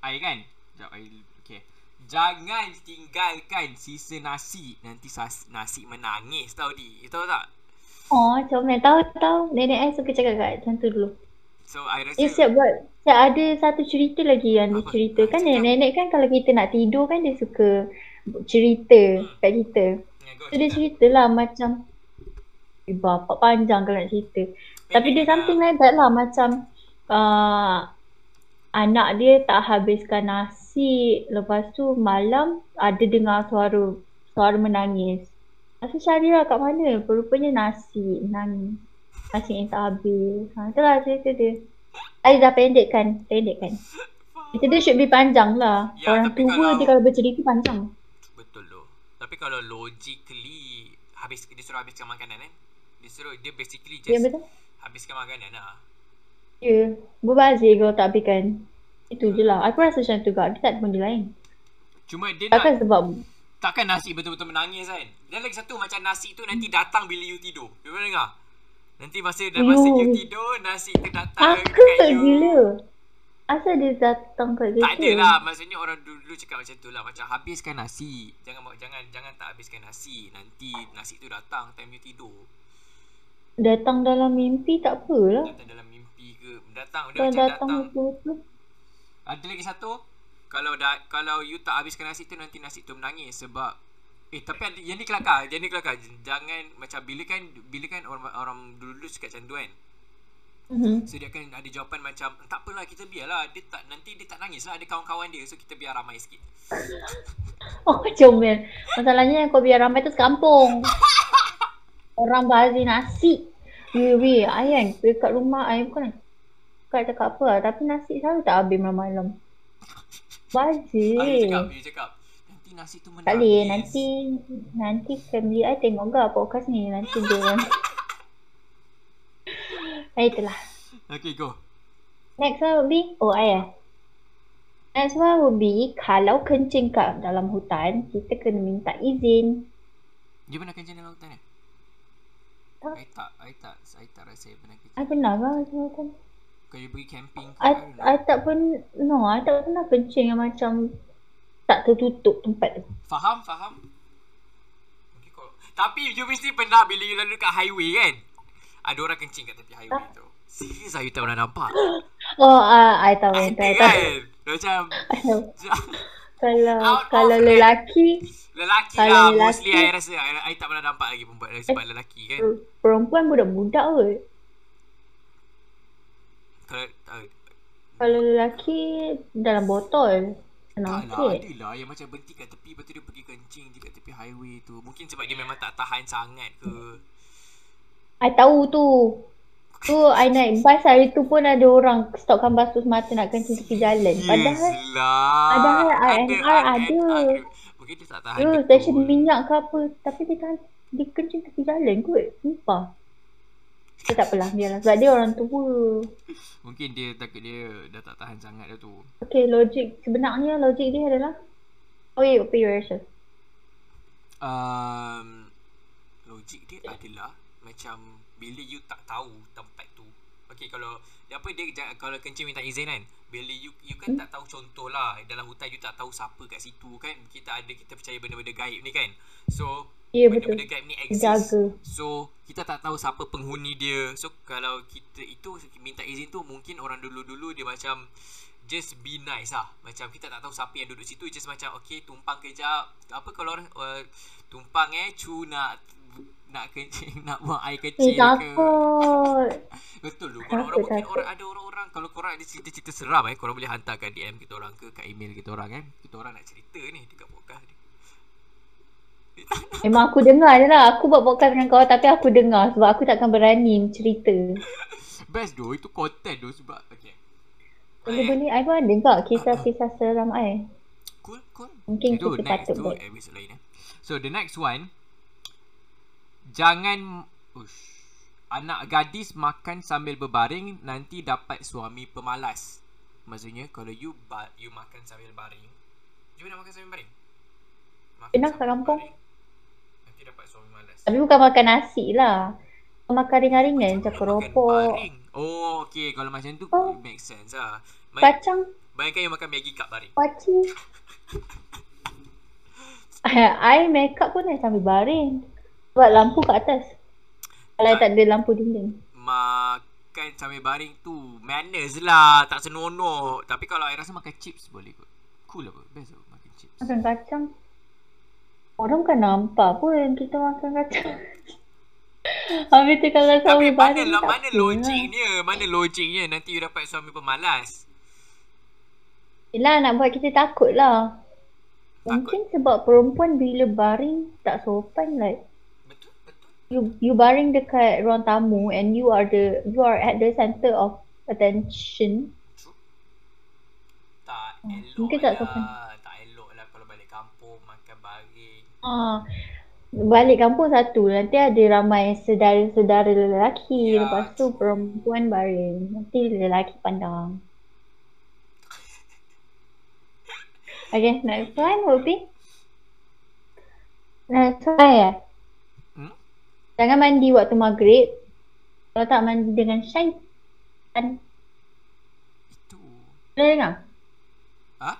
Air kan? Sekejap air Okay. Jangan tinggalkan sisa nasi. Nanti nasi menangis tau di. Tahu tak? Oh mana? Tahu tahu. Nenek I suka cakap kat macam tu dulu. So I rasa Eh siap buat. Siap ada satu cerita lagi yang dia cerita. Kan nenek-nenek kan kalau kita nak tidur kan dia suka cerita Hmm. kat kita. Go So dia cerita. lah macam Eh bapak panjang kalau nak cerita Tapi dia something lah. like that lah macam uh, Anak dia tak habiskan nasi Lepas tu malam ada dengar suara Suara menangis. Tu cari lah kat mana? Rupanya nasi menangis. Nasi yang tak habis. Ha, Itulah cerita dia. Saya dah pendek kan? Pendek kan? Cerita dia should be panjang lah. Ya, Orang tua kalau- dia kalau bercerita panjang. Betul loh Tapi kalau logically habis Dia suruh habiskan makanan kan? Dia suruh Dia basically just Ya betul Habiskan makanan lah Ya, berbazir kalau tak habiskan. Itu je lah. Aku rasa macam tu kak. Dia tak ada benda lain. Cuma dia nak Takkan sebab Takkan nasi betul-betul menangis kan Dan lagi satu Macam nasi tu nanti datang Bila you tidur You pernah dengar Nanti masa dah masa Yo. you tidur Nasi tu datang aku kat you gila. Asal dia datang kat kita? Tak ada lah Maksudnya orang dulu cakap macam tu lah Macam habiskan nasi Jangan jangan jangan tak habiskan nasi Nanti nasi tu datang Time you tidur Datang dalam mimpi tak apalah. Datang dalam mimpi ke Datang Dia macam datang datang betul-betul. Ada lagi satu Kalau dah kalau you tak habiskan nasi tu Nanti nasi tu menangis Sebab Eh tapi ada, yang ni kelakar Yang ni kelakar Jangan Macam bila kan Bila kan orang, orang dulu-dulu cakap macam tu kan Mhm. So dia akan ada jawapan macam Tak apalah kita biarlah Dia tak Nanti dia tak nangis lah Ada kawan-kawan dia So kita biar ramai sikit Oh comel. Masalahnya yang kau biar ramai tu sekampung. Orang bazir nasi. Ya weh, ayam dekat rumah ayam bukan Kak cakap apa lah. Tapi nasi selalu tak habis malam-malam. Bazir. cakap You cakap Nanti nasi tu menangis Tak boleh, nanti nanti family I tengok gak podcast ni nanti dia orang. Ah, itulah. Okay go Next one would be oh ayah. Next one would be kalau kencing kat dalam hutan, kita kena minta izin. Dia pernah kencing dalam hutan eh? Tak. I tak I tak I tak rasa I pernah kencing I pernah hutan? Kalau you pergi camping ke I, I tak pun no, I tak pernah kencing yang macam tak tertutup tempat tu. Faham faham okay, kau. Tapi you mesti pernah Bila you lalu kat highway kan Ada orang kencing kat tepi highway tu Serius lah you tak pernah nampak Oh, uh, I tahu, Ada kan tahu. Macam. Kalau Out kalau lelaki Lelaki Kalau lah lelaki- Mostly I rasa I, I tak pernah nampak lagi perempuan Sebab lelaki kan perempuan budak-budak kot. Kalau uh, Kalau lelaki dalam botol. Senang Tak lah ada lah Yang macam berhenti kat tepi Lepas tu dia pergi kencing je kat tepi highway tu Mungkin sebab dia memang tak tahan sangat ke I tahu tu. Tu I naik bas hari tu pun ada orang stopkan bas tu semata nak kencing tepi jalan. Padahal padahal RNR ada. Mungkin dia tak tahan Ya, betul. stesen minyak ke apa. Tapi dia tak dia kencing tepi jalan kot. Sumpah. Dia tak apalah biarlah. Sebab dia orang tua. Mungkin dia takut dia dah tak tahan sangat dah tu. Okay, logik. Sebenarnya logik dia adalah Oh, wait, apa you rasa? Um, logik dia adalah macam bila you tak tahu tu. Okay, kalau dia apa dia kalau kencing minta izin kan. Bila you you kan tak tahu contoh lah dalam hutan you tak tahu siapa kat situ kan. Kita ada kita percaya benda-benda gaib ni kan. So Ya, betul. benda-benda gaib ni exist. Jaga. So kita tak tahu siapa penghuni dia. So kalau kita itu minta izin tu mungkin orang dulu-dulu dia macam just be nice lah. Macam kita tak tahu siapa yang duduk situ just macam okay tumpang kejap. Apa kalau orang uh, tumpang eh cu nak nak kencing nak buang air Eh, kecil ke. takut. Betul tu. Kalau orang mungkin orang ada orang-orang kalau korang ada cerita-cerita seram eh korang boleh hantarkan DM kita orang ke kat email kita orang eh. Kita orang nak cerita ni dekat podcast ni. Memang aku dengar je lah. Aku buat podcast dengan kau tapi aku dengar sebab aku takkan berani cerita. Best tu itu content tu sebab okay. Boleh-boleh, I pun ada tak kisah-kisah seram I. Cool, cool. Mungkin Itu kita next patut tu buat. episode lain eh. So the next one Jangan Ush, Anak gadis makan sambil berbaring Nanti dapat suami pemalas Maksudnya kalau you ba- you makan sambil baring You nak makan sambil baring? Makan Pernah kat kampung. baring, Nanti dapat suami malas Tapi bukan makan nasi lah. Makan ringan-ringan macam keropok. Oh okay Kalau macam tu Oh. Make sense lah Bayang, kacang, Bayangkan you makan Maggi cup baring paci. I make up pun I sambil baring. Sebab lampu kat atas. Kalau tak ada lampu dinding. Makan sambil baring tu Manners lah Tak senonoh Tapi kalau I rasa makan chips boleh kot Cool apa Best apa makan chips Makan kacang. Orang kan nampak pun kita makan kacang. Habis tu kalau Tapi sambil mana lah tak Mana apa logiknya Mana logiknya Nanti you dapat suami pemalas Yelah nak buat kita takut lah. Mungkin sebab perempuan bila baring tak sopan like you you baring dekat ruang tamu and you are the you are at the center of attention. True Tak Hmm, elok mungkin tak lah sopan. Tak elok lah Kalau balik kampung Makan baring Ah balik kampung satu nanti ada ramai saudara-saudara lelaki Ya, lepas tu perempuan baring nanti lelaki pandang. Okay, next one will be Next one ya. Jangan mandi waktu maghrib. Kalau tak mandi dengan syaitan. Itu Pernah dengar? Ha?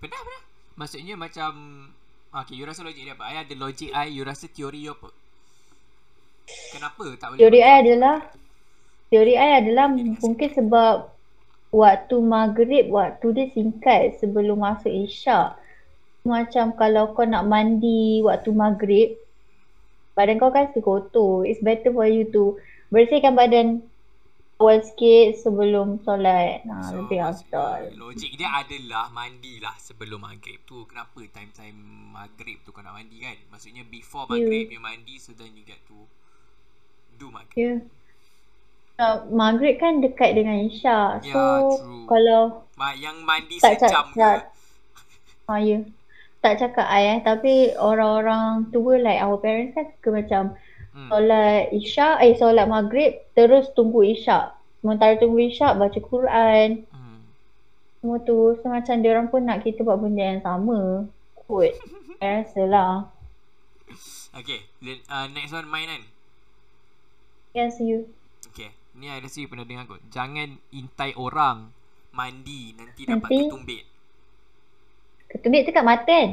Pernah pernah Maksudnya macam Okay you rasa logik dia apa I ada logik I You rasa teori you apa Kenapa tak boleh Teori? I adalah Teori I adalah mungkin sebab waktu maghrib waktu dia singkat sebelum masuk isyak. Macam kalau kau nak mandi waktu maghrib badan kau kan still kotor. It's better for you to bersihkan badan awal sikit sebelum solat. Ha, So, lebih afdal. Logik dia adalah mandilah sebelum maghrib tu. Kenapa time-time maghrib tu kau nak mandi kan? Maksudnya before Ya. maghrib you mandi so then you get to do maghrib. Ya. Uh, maghrib kan dekat dengan isyak. Ya, So true. kalau Ma- yang mandi Tak sejam ke? cakap- Ha ya. Tak cakap I eh. Tapi orang-orang tua like our parents kan suka macam Hmm. solat isyak, eh solat maghrib terus tunggu isyak. Sementara tunggu isyak baca Quran. Hmm. Semua tu. So macam dia orang pun nak kita buat benda yang sama. Kot. I rasa lah. Okay, uh, next one mine kan? Yes you. Okay, ni I rasa you pernah dengar kot. Jangan intai orang mandi nanti dapat Nanti? Ketumbit. Tu kat mata kan?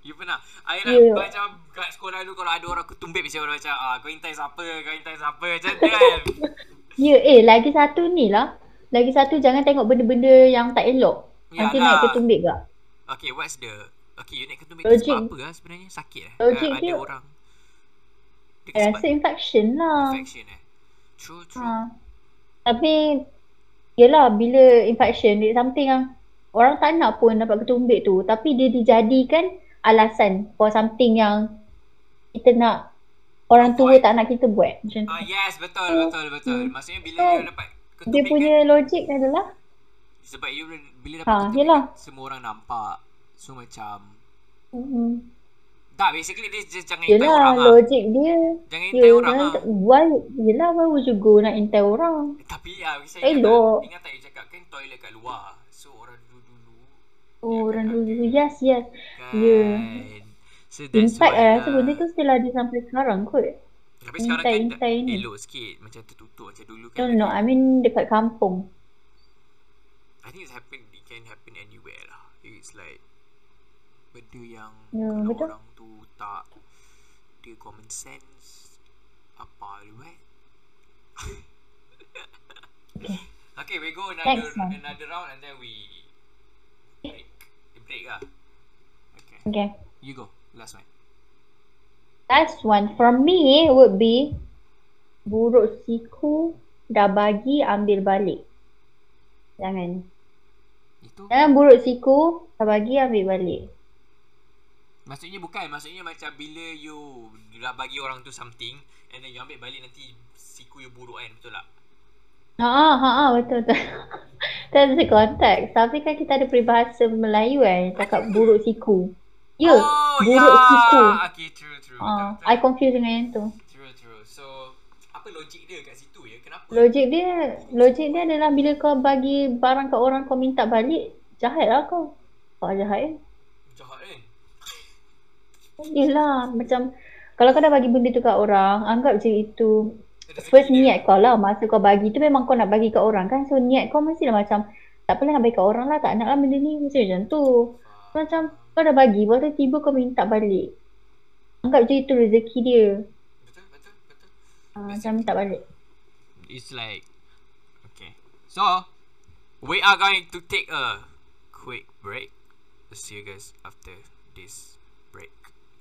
You pernah? I Ya. yeah. macam kat sekolah dulu kalau ada orang ketumbit mesti orang macam ah kau intai siapa? Kau intai siapa? Macam tu kan? Ya eh lagi satu ni lah. Lagi satu jangan tengok benda-benda yang tak elok. Nanti Yalah. naik ketumbit gak. Okay, what's the Okay, you naik ketumbit tu sebab apa lah sebenarnya? Sakit eh? logik ada orang Dia sebab rasa infection lah. infection eh? True, true. Ha. Tapi Yelah bila infection something yang Orang tak nak pun dapat ketumbit tu Tapi dia dijadikan Alasan For something yang Kita nak orang tua tak nak kita buat. Macam tu. Ah yes, betul, So, betul, betul. hmm. Maksudnya bila So, you dapat Dia ketupik punya logik adalah sebab you bila dapat Ha, ketupik yelah. kan, semua orang nampak. So macam mm, tak basically dia just jangan intai Yelah orang lah. logik dia Jangan intai orang kan lah. Why Yelah why would you go Nak intai orang Tapi ya, saya ingat tak, ingat tak you cakap kan toilet kat luar. Oh Ya, orang kan, dulu Yes yes kan. Ya. So that's fact why eh lah. Rasa benda tu still ada sampai sekarang kot Tapi sekarang intai- kan intai dah ni. elok sikit. Macam tertutup macam dulu kan. No no I mean dekat kampung I think it's happen it can happen anywhere lah. It's like benda yang Ya, kalau betul. orang tu tak dia common sense apa lu eh. okay, we go another one. another round and then we break. Break lah. Okay. Okay You go. Last one. Last one from me would be Buruk siku Dah bagi ambil balik Jangan Itu Jangan buruk siku Dah bagi ambil balik maksudnya bukan, maksudnya macam bila you dah bagi orang tu something and then you ambil balik nanti siku you buruk kan, betul tak? Haa, haa, betul betul. That's the context. Tapi kan kita ada peribahasa Melayu kan, cakap buruk siku. Ya, oh, buruk yeah. siku. Okay, true, true. Ah, betul, I betul. confuse dengan yang tu. True, true. So, apa logik dia kat situ ya? Kenapa? Logik dia, logik dia adalah bila kau bagi barang ke orang kau minta balik, jahat lah kau. Kau jahat kan? Jahat kan? Yelah, macam kalau kau dah bagi benda tu kat orang, anggap je itu first niat kau lah masa kau bagi tu memang kau nak bagi kat orang kan. So niat kau mestilah macam tak apalah nak bagi kat orang lah, tak nak lah benda ni. Mesti macam tu. Faham. Macam kau dah bagi, lepas tu tiba kau minta balik. Anggap je itu rezeki dia. Betul, betul, betul. Uh, macam minta balik. It's like, okay. So, we are going to take a quick break. See you guys after this break.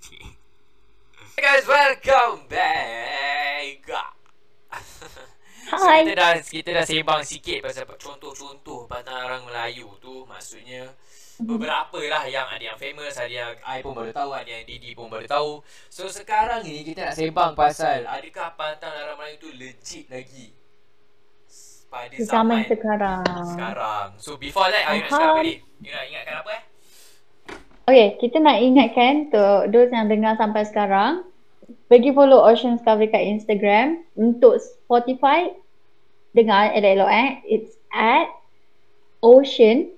hey guys, welcome back. So, Hai. kita dah kita dah sembang sikit pasal contoh-contoh pantang Melayu tu. Maksudnya beberapa lah yang ada yang famous ada yang I pun baru tahu ada yang Didi pun baru tahu. So sekarang ni kita nak sembang pasal adakah pantang larang Melayu tu legit lagi pada zaman, zaman sekarang. sekarang? So before that you nak cakap apa ni you nak ingatkan apa eh? Okay, kita nak ingatkan untuk those yang dengar sampai sekarang, bagi follow Ocean Discovery kat Instagram. Untuk Spotify, dengar elok-elok eh. It's at Ocean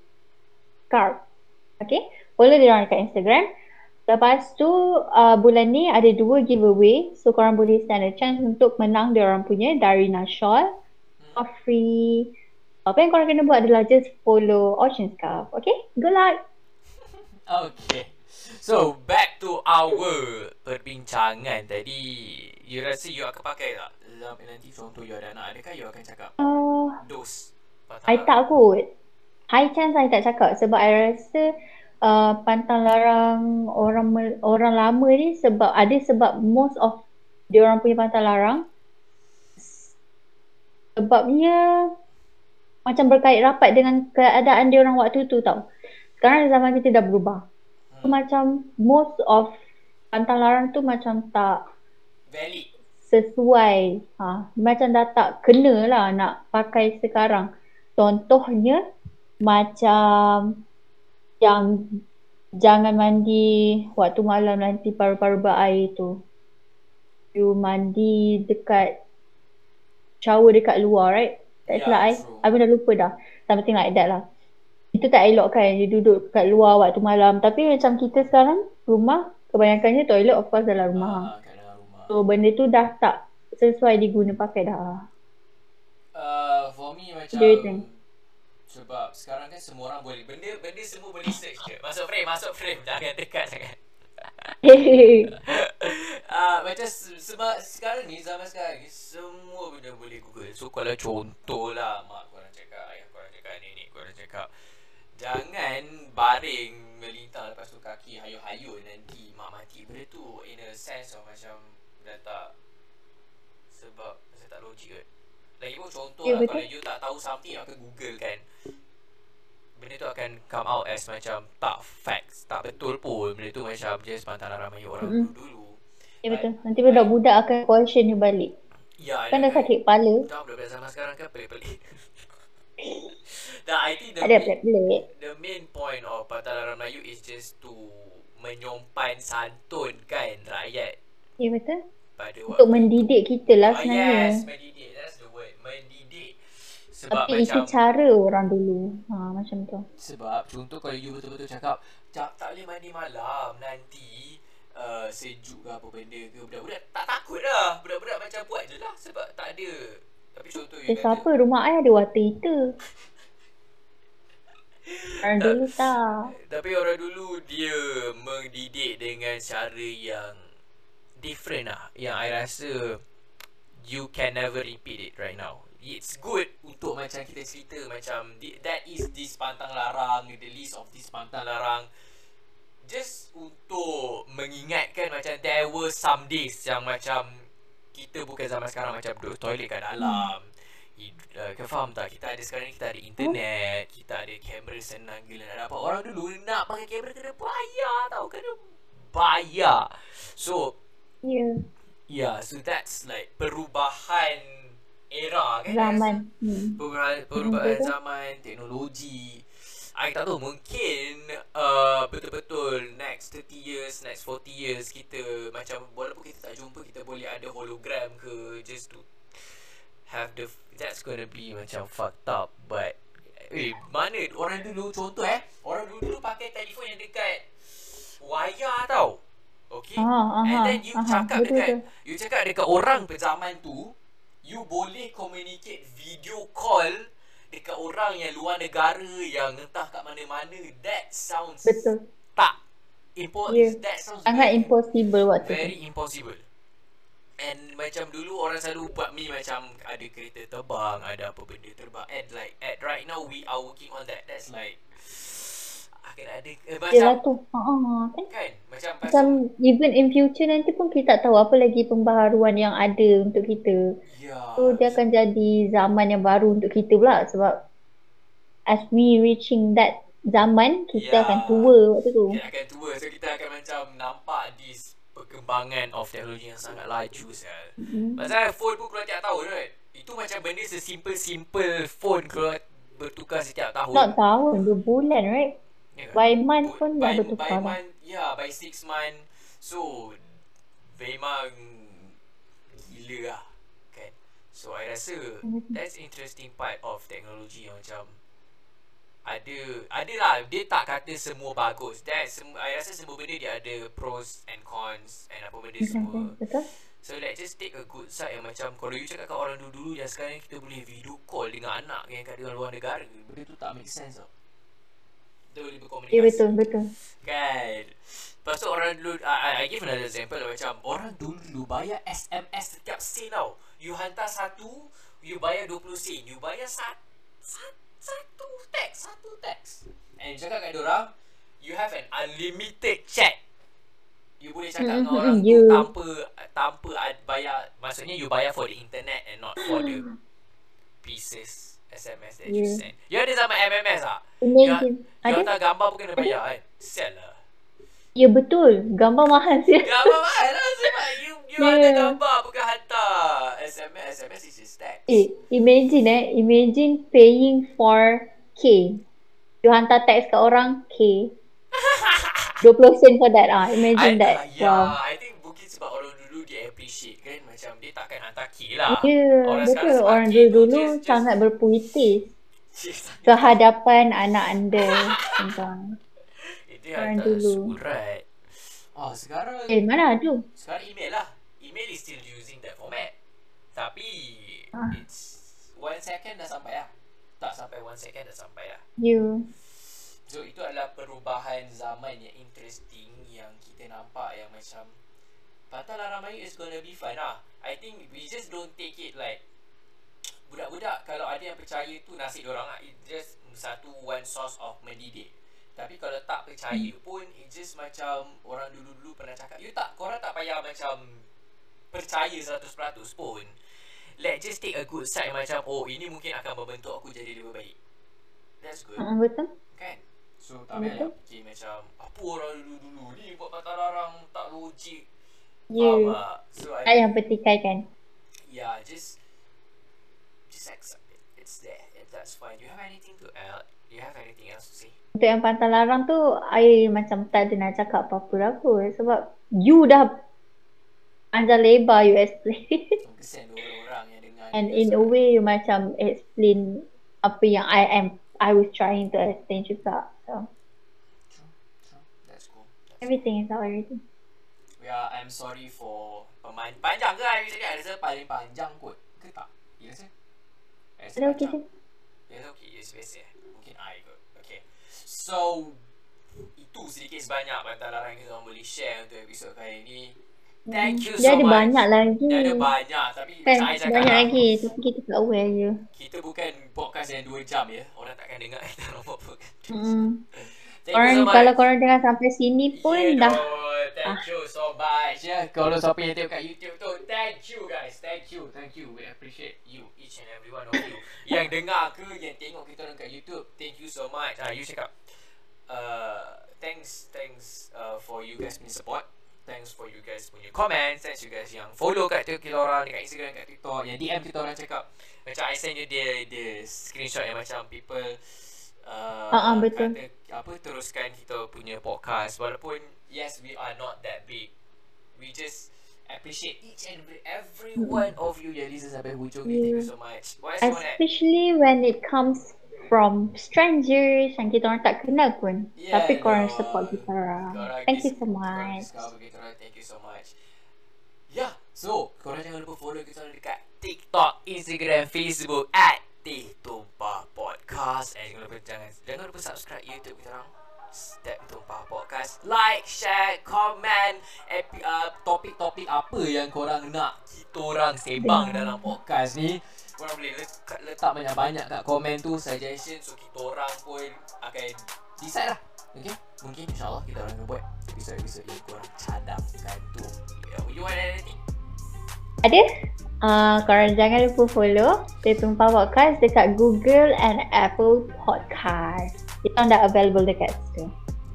Carp. Okay, follow dia orang kat Instagram. Lepas tu, uh, bulan ni ada dua giveaway. So, korang boleh stand a chance untuk menang dia orang punya Darina Shawl. For free. Apa yang korang kena buat adalah just follow Ocean Scarf. Okay, good luck. Okay. So back to our perbincangan tadi. You rasa you akan pakai tak? Sampai nanti contoh you ada anak, adakah you akan cakap Uh, dos? I tak kot. High chance I tak cakap sebab I rasa uh, pantang larang orang orang lama ni sebab ada sebab most of dia orang punya pantang larang sebabnya macam berkait rapat dengan keadaan dia orang waktu tu tau. Sekarang zaman kita dah berubah. So, macam most of pantang larang tu macam tak Valid. sesuai. Ha, macam dah tak kena lah nak pakai sekarang. Contohnya macam yang jangan mandi waktu malam nanti paru-paru berair tu. You mandi dekat shower dekat luar right? Tak Ya, silap I. true. I pun dah lupa dah. Something like that lah. Itu tak elok kan. You duduk kat luar waktu malam. Tapi macam kita sekarang rumah kebanyakannya toilet of course dalam rumah. Ah, dalam rumah. So benda tu dah tak sesuai diguna pakai dah. Uh, for me macam sebab sekarang kan semua orang boleh benda benda semua boleh search je. Masuk frame, masuk frame. Jangan dekat sangat. uh, macam se- sebab sekarang ni zaman sekarang ni semua benda boleh google. So kalau contoh lah mak korang cakap, ayah korang cakap, korang cakap jangan baring melintang lepas tu kaki hayun-hayun nanti mak mati. Benda tu in a sense of macam dah tak sebab saya tak logik kot. Lagi pun contoh Ya, lah betul. kalau you tak tahu something akan google kan benda tu akan come out as macam tak facts, tak betul pun. Benda tu macam just pantang larang Melayu orang Mm-mm. dulu-dulu. Ya betul. Nanti budak-budak akan question you balik. Ya, Kan dah sakit kepala. Tak budak zaman sekarang kan pelik-pelik. Dah, I think the Ada main, the main point of Patalaran Melayu is just to menyompan santun kan rakyat Ya betul. pada Untuk mendidik kita lah Ah, sebenarnya. yes, mendidik. That's the word. Mendidik. Sebab Tapi itu macam cara orang dulu. Ha, macam tu. sebab contoh kalau you betul-betul cakap tak, tak boleh mandi malam nanti uh, sejuk ke apa benda ke budak-budak tak takut lah. Budak-budak macam buat je lah sebab tak ada. Tapi contoh you siapa rumah I ada water heater. Orang dulu tak. Tapi orang dulu dia mendidik dengan cara yang different lah. Yang I rasa you can never repeat it right now. It's good untuk macam kita cerita macam that is this pantang larang, the list of this pantang larang. Just untuk mengingatkan macam there were some days yang macam kita bukan zaman sekarang macam duduk toilet kat dalam. Hid- Uh, kau faham tak? Kita ada sekarang ni kita ada internet, kita ada kamera senang gila nak dapat. Orang dulu nak pakai kamera kena bayar tau, kena bayar. So, Ya. yeah, so that's like perubahan era kan? Zaman. Hmm. Perubahan, perubahan betul. zaman, teknologi. I tak tahu mungkin uh, betul-betul next 30 years, next 40 years kita macam walaupun kita tak jumpa kita boleh ada hologram ke just to have the that's gonna be macam fucked up but eh mana orang dulu contoh eh orang dulu pakai telefon yang dekat wayar tau okay Ah, and aha, then you aha, cakap betul, dekat betul. you cakap dekat orang zaman tu you boleh communicate video call dekat orang yang luar negara yang entah kat mana-mana that sounds Betul. tak impo- Ya. that sounds Sangat very- impossible waktu tu. Very impossible And macam dulu orang selalu buat me macam ada kereta terbang, ada apa benda terbang. And like at right now we are working on that. That's like akan ada eh, macam Yelah tu. Ha, kan? kan macam Macam even in future nanti pun kita tak tahu apa lagi pembaharuan yang ada untuk kita. ya. So dia akan jadi zaman yang baru untuk kita pula sebab as we reaching that zaman kita akan tua waktu tu. kita akan tua so kita akan macam nampak this perkembangan of teknologi yang sangat laju sel. Mm-hmm. Pasal phone pun keluar tiap tahun right? Itu macam benda sesimple-simple phone keluar bertukar setiap tahun. Not tahun, dua bulan right? Ya kan? By month Bu- pun dah by, bertukar by dah. month, yeah, by six month. So, memang gila lah. Kan? So, I rasa Mhm. that's interesting part of teknologi yang macam ada ada lah dia tak kata semua bagus. That semua I rasa semua benda dia ada pros and cons and apa benda semua. Betul? So let's just take a good side yang macam Kalau you cakap kat orang dulu-dulu Yang sekarang kita boleh video call dengan anak Yang kat dengan luar negara. Benda tu tak make sense tau. Kita boleh berkomunikasi. Ya betul, betul. Kan? Lepas tu orang dulu I, I, give another example lah, Macam orang dulu bayar SMS setiap sen tau. You hantar satu You bayar 20 sen. You bayar sat, sat, satu teks Satu teks And cakap kat orang You have an unlimited chat You boleh cakap dengan Mm, orang tu you- tanpa tanpa ad- bayar maksudnya you bayar for the internet and not for the pieces SMS that you Yeah. send. You ada zaman MMS tak? Imagine. You Ada? hantar gambar pun kena bayar kan? Sell lah. Ya betul. Gambar mahal sih. Gambar mahal lah sebab you you Yeah. hantar gambar bukan hantar SMS. SMS is just text. Eh, imagine eh. Imagine paying for K. You hantar teks kat orang K. 20 sen for that ah. I, Imagine that. ah, yeah, Wow. I think mungkin sebab orang dulu dia appreciate kan macam dia takkan hantar K lah. Ya, Orang sekarang betul. Orang K tu dulu just- just- sangat berpuitis. Kehadapan anak anda. Tentang. Orang hantar dulu. surat. Oh, sekarang Eh, mana ada? Sekarang email lah Email is still using that format Tapi Ah. It's One second dah sampai lah Tak sampai one second dah sampai lah You. So itu adalah perubahan zaman yang interesting Yang kita nampak yang macam Patah Larang Melayu is gonna be fun lah I think we just don't take it like Budak-budak kalau ada yang percaya tu nasib orang lah It just satu one source of mendidik Tapi kalau tak percaya pun It just macam orang dulu-dulu pernah cakap You tak, korang tak payah macam Percaya 100% pun Let's just take a good side macam Oh ini mungkin akan membentuk aku jadi lebih baik That's good Mm, Betul? Kan So tak payah Betul. fikir macam Apa orang dulu-dulu ni buat patah larang Tak logik. Faham tak? So I Tak yang petikai kan. yeah, just just accept it. It's there. And that's fine. Do you have anything to add? Do you have anything else to say? Untuk yang pantang larang tu, I macam tak ada nak cakap apa-apa lah kot. Sebab you dah panjang lebar you explain. Kesian orang yang dengar And ni. in a way, you macam explain apa yang I am, I was trying to explain juga. So, True, true. That's cool. That's everything is out, everything. Yeah, I'm sorry for pemain panjang ke I cakap rasa paling panjang kot ke tak? Ya rasa Ada okay. Je. Ya okay, ya biasa eh. Mungkin I kot. Okay. So itu sedikit sebanyak larang yang kita orang boleh share untuk episod kali ni. Thank you Dia so ada much. banyak lagi. Dia ada banyak tapi Kan, saya cakap banyak lah, lagi. Tapi kita tak aware je. kita bukan podcast yang 2 jam ya. Orang takkan dengar kita buat podcast. Mm. Thank Orang, you so much. kalau korang dengar sampai sini pun Yeah, dah. no, thank you so much. Ya, kalau siapa yang tengok kat YouTube tu, thank you guys. Thank you, thank you. We appreciate you, each and every one of you. yang dengar ke, yang tengok kita orang kat YouTube, thank you so much. Ah, you cakap, uh, thanks, thanks uh, for you guys punya support. Thanks for you guys punya comments. Thanks you guys yang follow kat tu kita orang dekat Instagram, kat TikTok. Yang DM kita orang cakap, macam I send you the, the screenshot yang macam people uh, Ah, ah, betul. kata apa teruskan kita punya podcast walaupun yes we are not that big we just appreciate each and every, every one of you yang listen sampai hujung ni thank you so much what? Especially when it comes from strangers yang kita orang tak kenal pun. Yeah, Tapi korang no. support kita orang. Korang Thank you so korang much. thank you so much yeah so korang jangan lupa follow kita orang dekat TikTok Instagram Facebook at Teh Tumpah Podcast and jangan lupa jangan jangan lupa subscribe YouTube kita orang Step Tumpah Podcast. Like, share, comment. Epi, uh, Topik-topik apa yang korang nak Kita orang sembang dalam podcast ni? Korang boleh letak, letak banyak-banyak kat komen tu Suggestion So kita orang pun akan decide lah. Okay Mungkin insyaAllah kita orang akan buat Episod-episod yang korang cadangkan tu. Yeah, You want anything? Ada? Uh, korang jangan lupa follow Dia Tumpah Podcast dekat Google and Apple Podcast. Kita dah available dekat situ.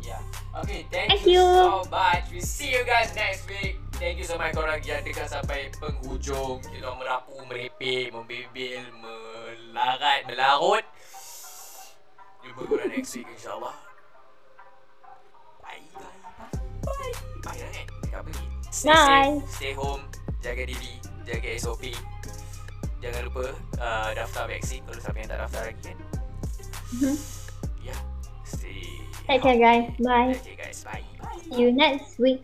Yeah. Okay, thank, Thank you, you. so much. We see you guys next week. Thank you so much korang yang dengar sampai penghujung. Kita merapu, merepek, membibil, melarat, melarut. Jumpa korang next week insyaAllah. Bye, bye, bye. Bye. Bye lah kan? Lagi? Stay Bye. safe, stay home, jaga diri, jaga SOP. Jangan lupa uh, daftar vaksin kalau siapa yang tak daftar lagi kan. Mhm. Yeah. Stay Take care guys. Bye. Okay guys, bye. Bye. See you next week.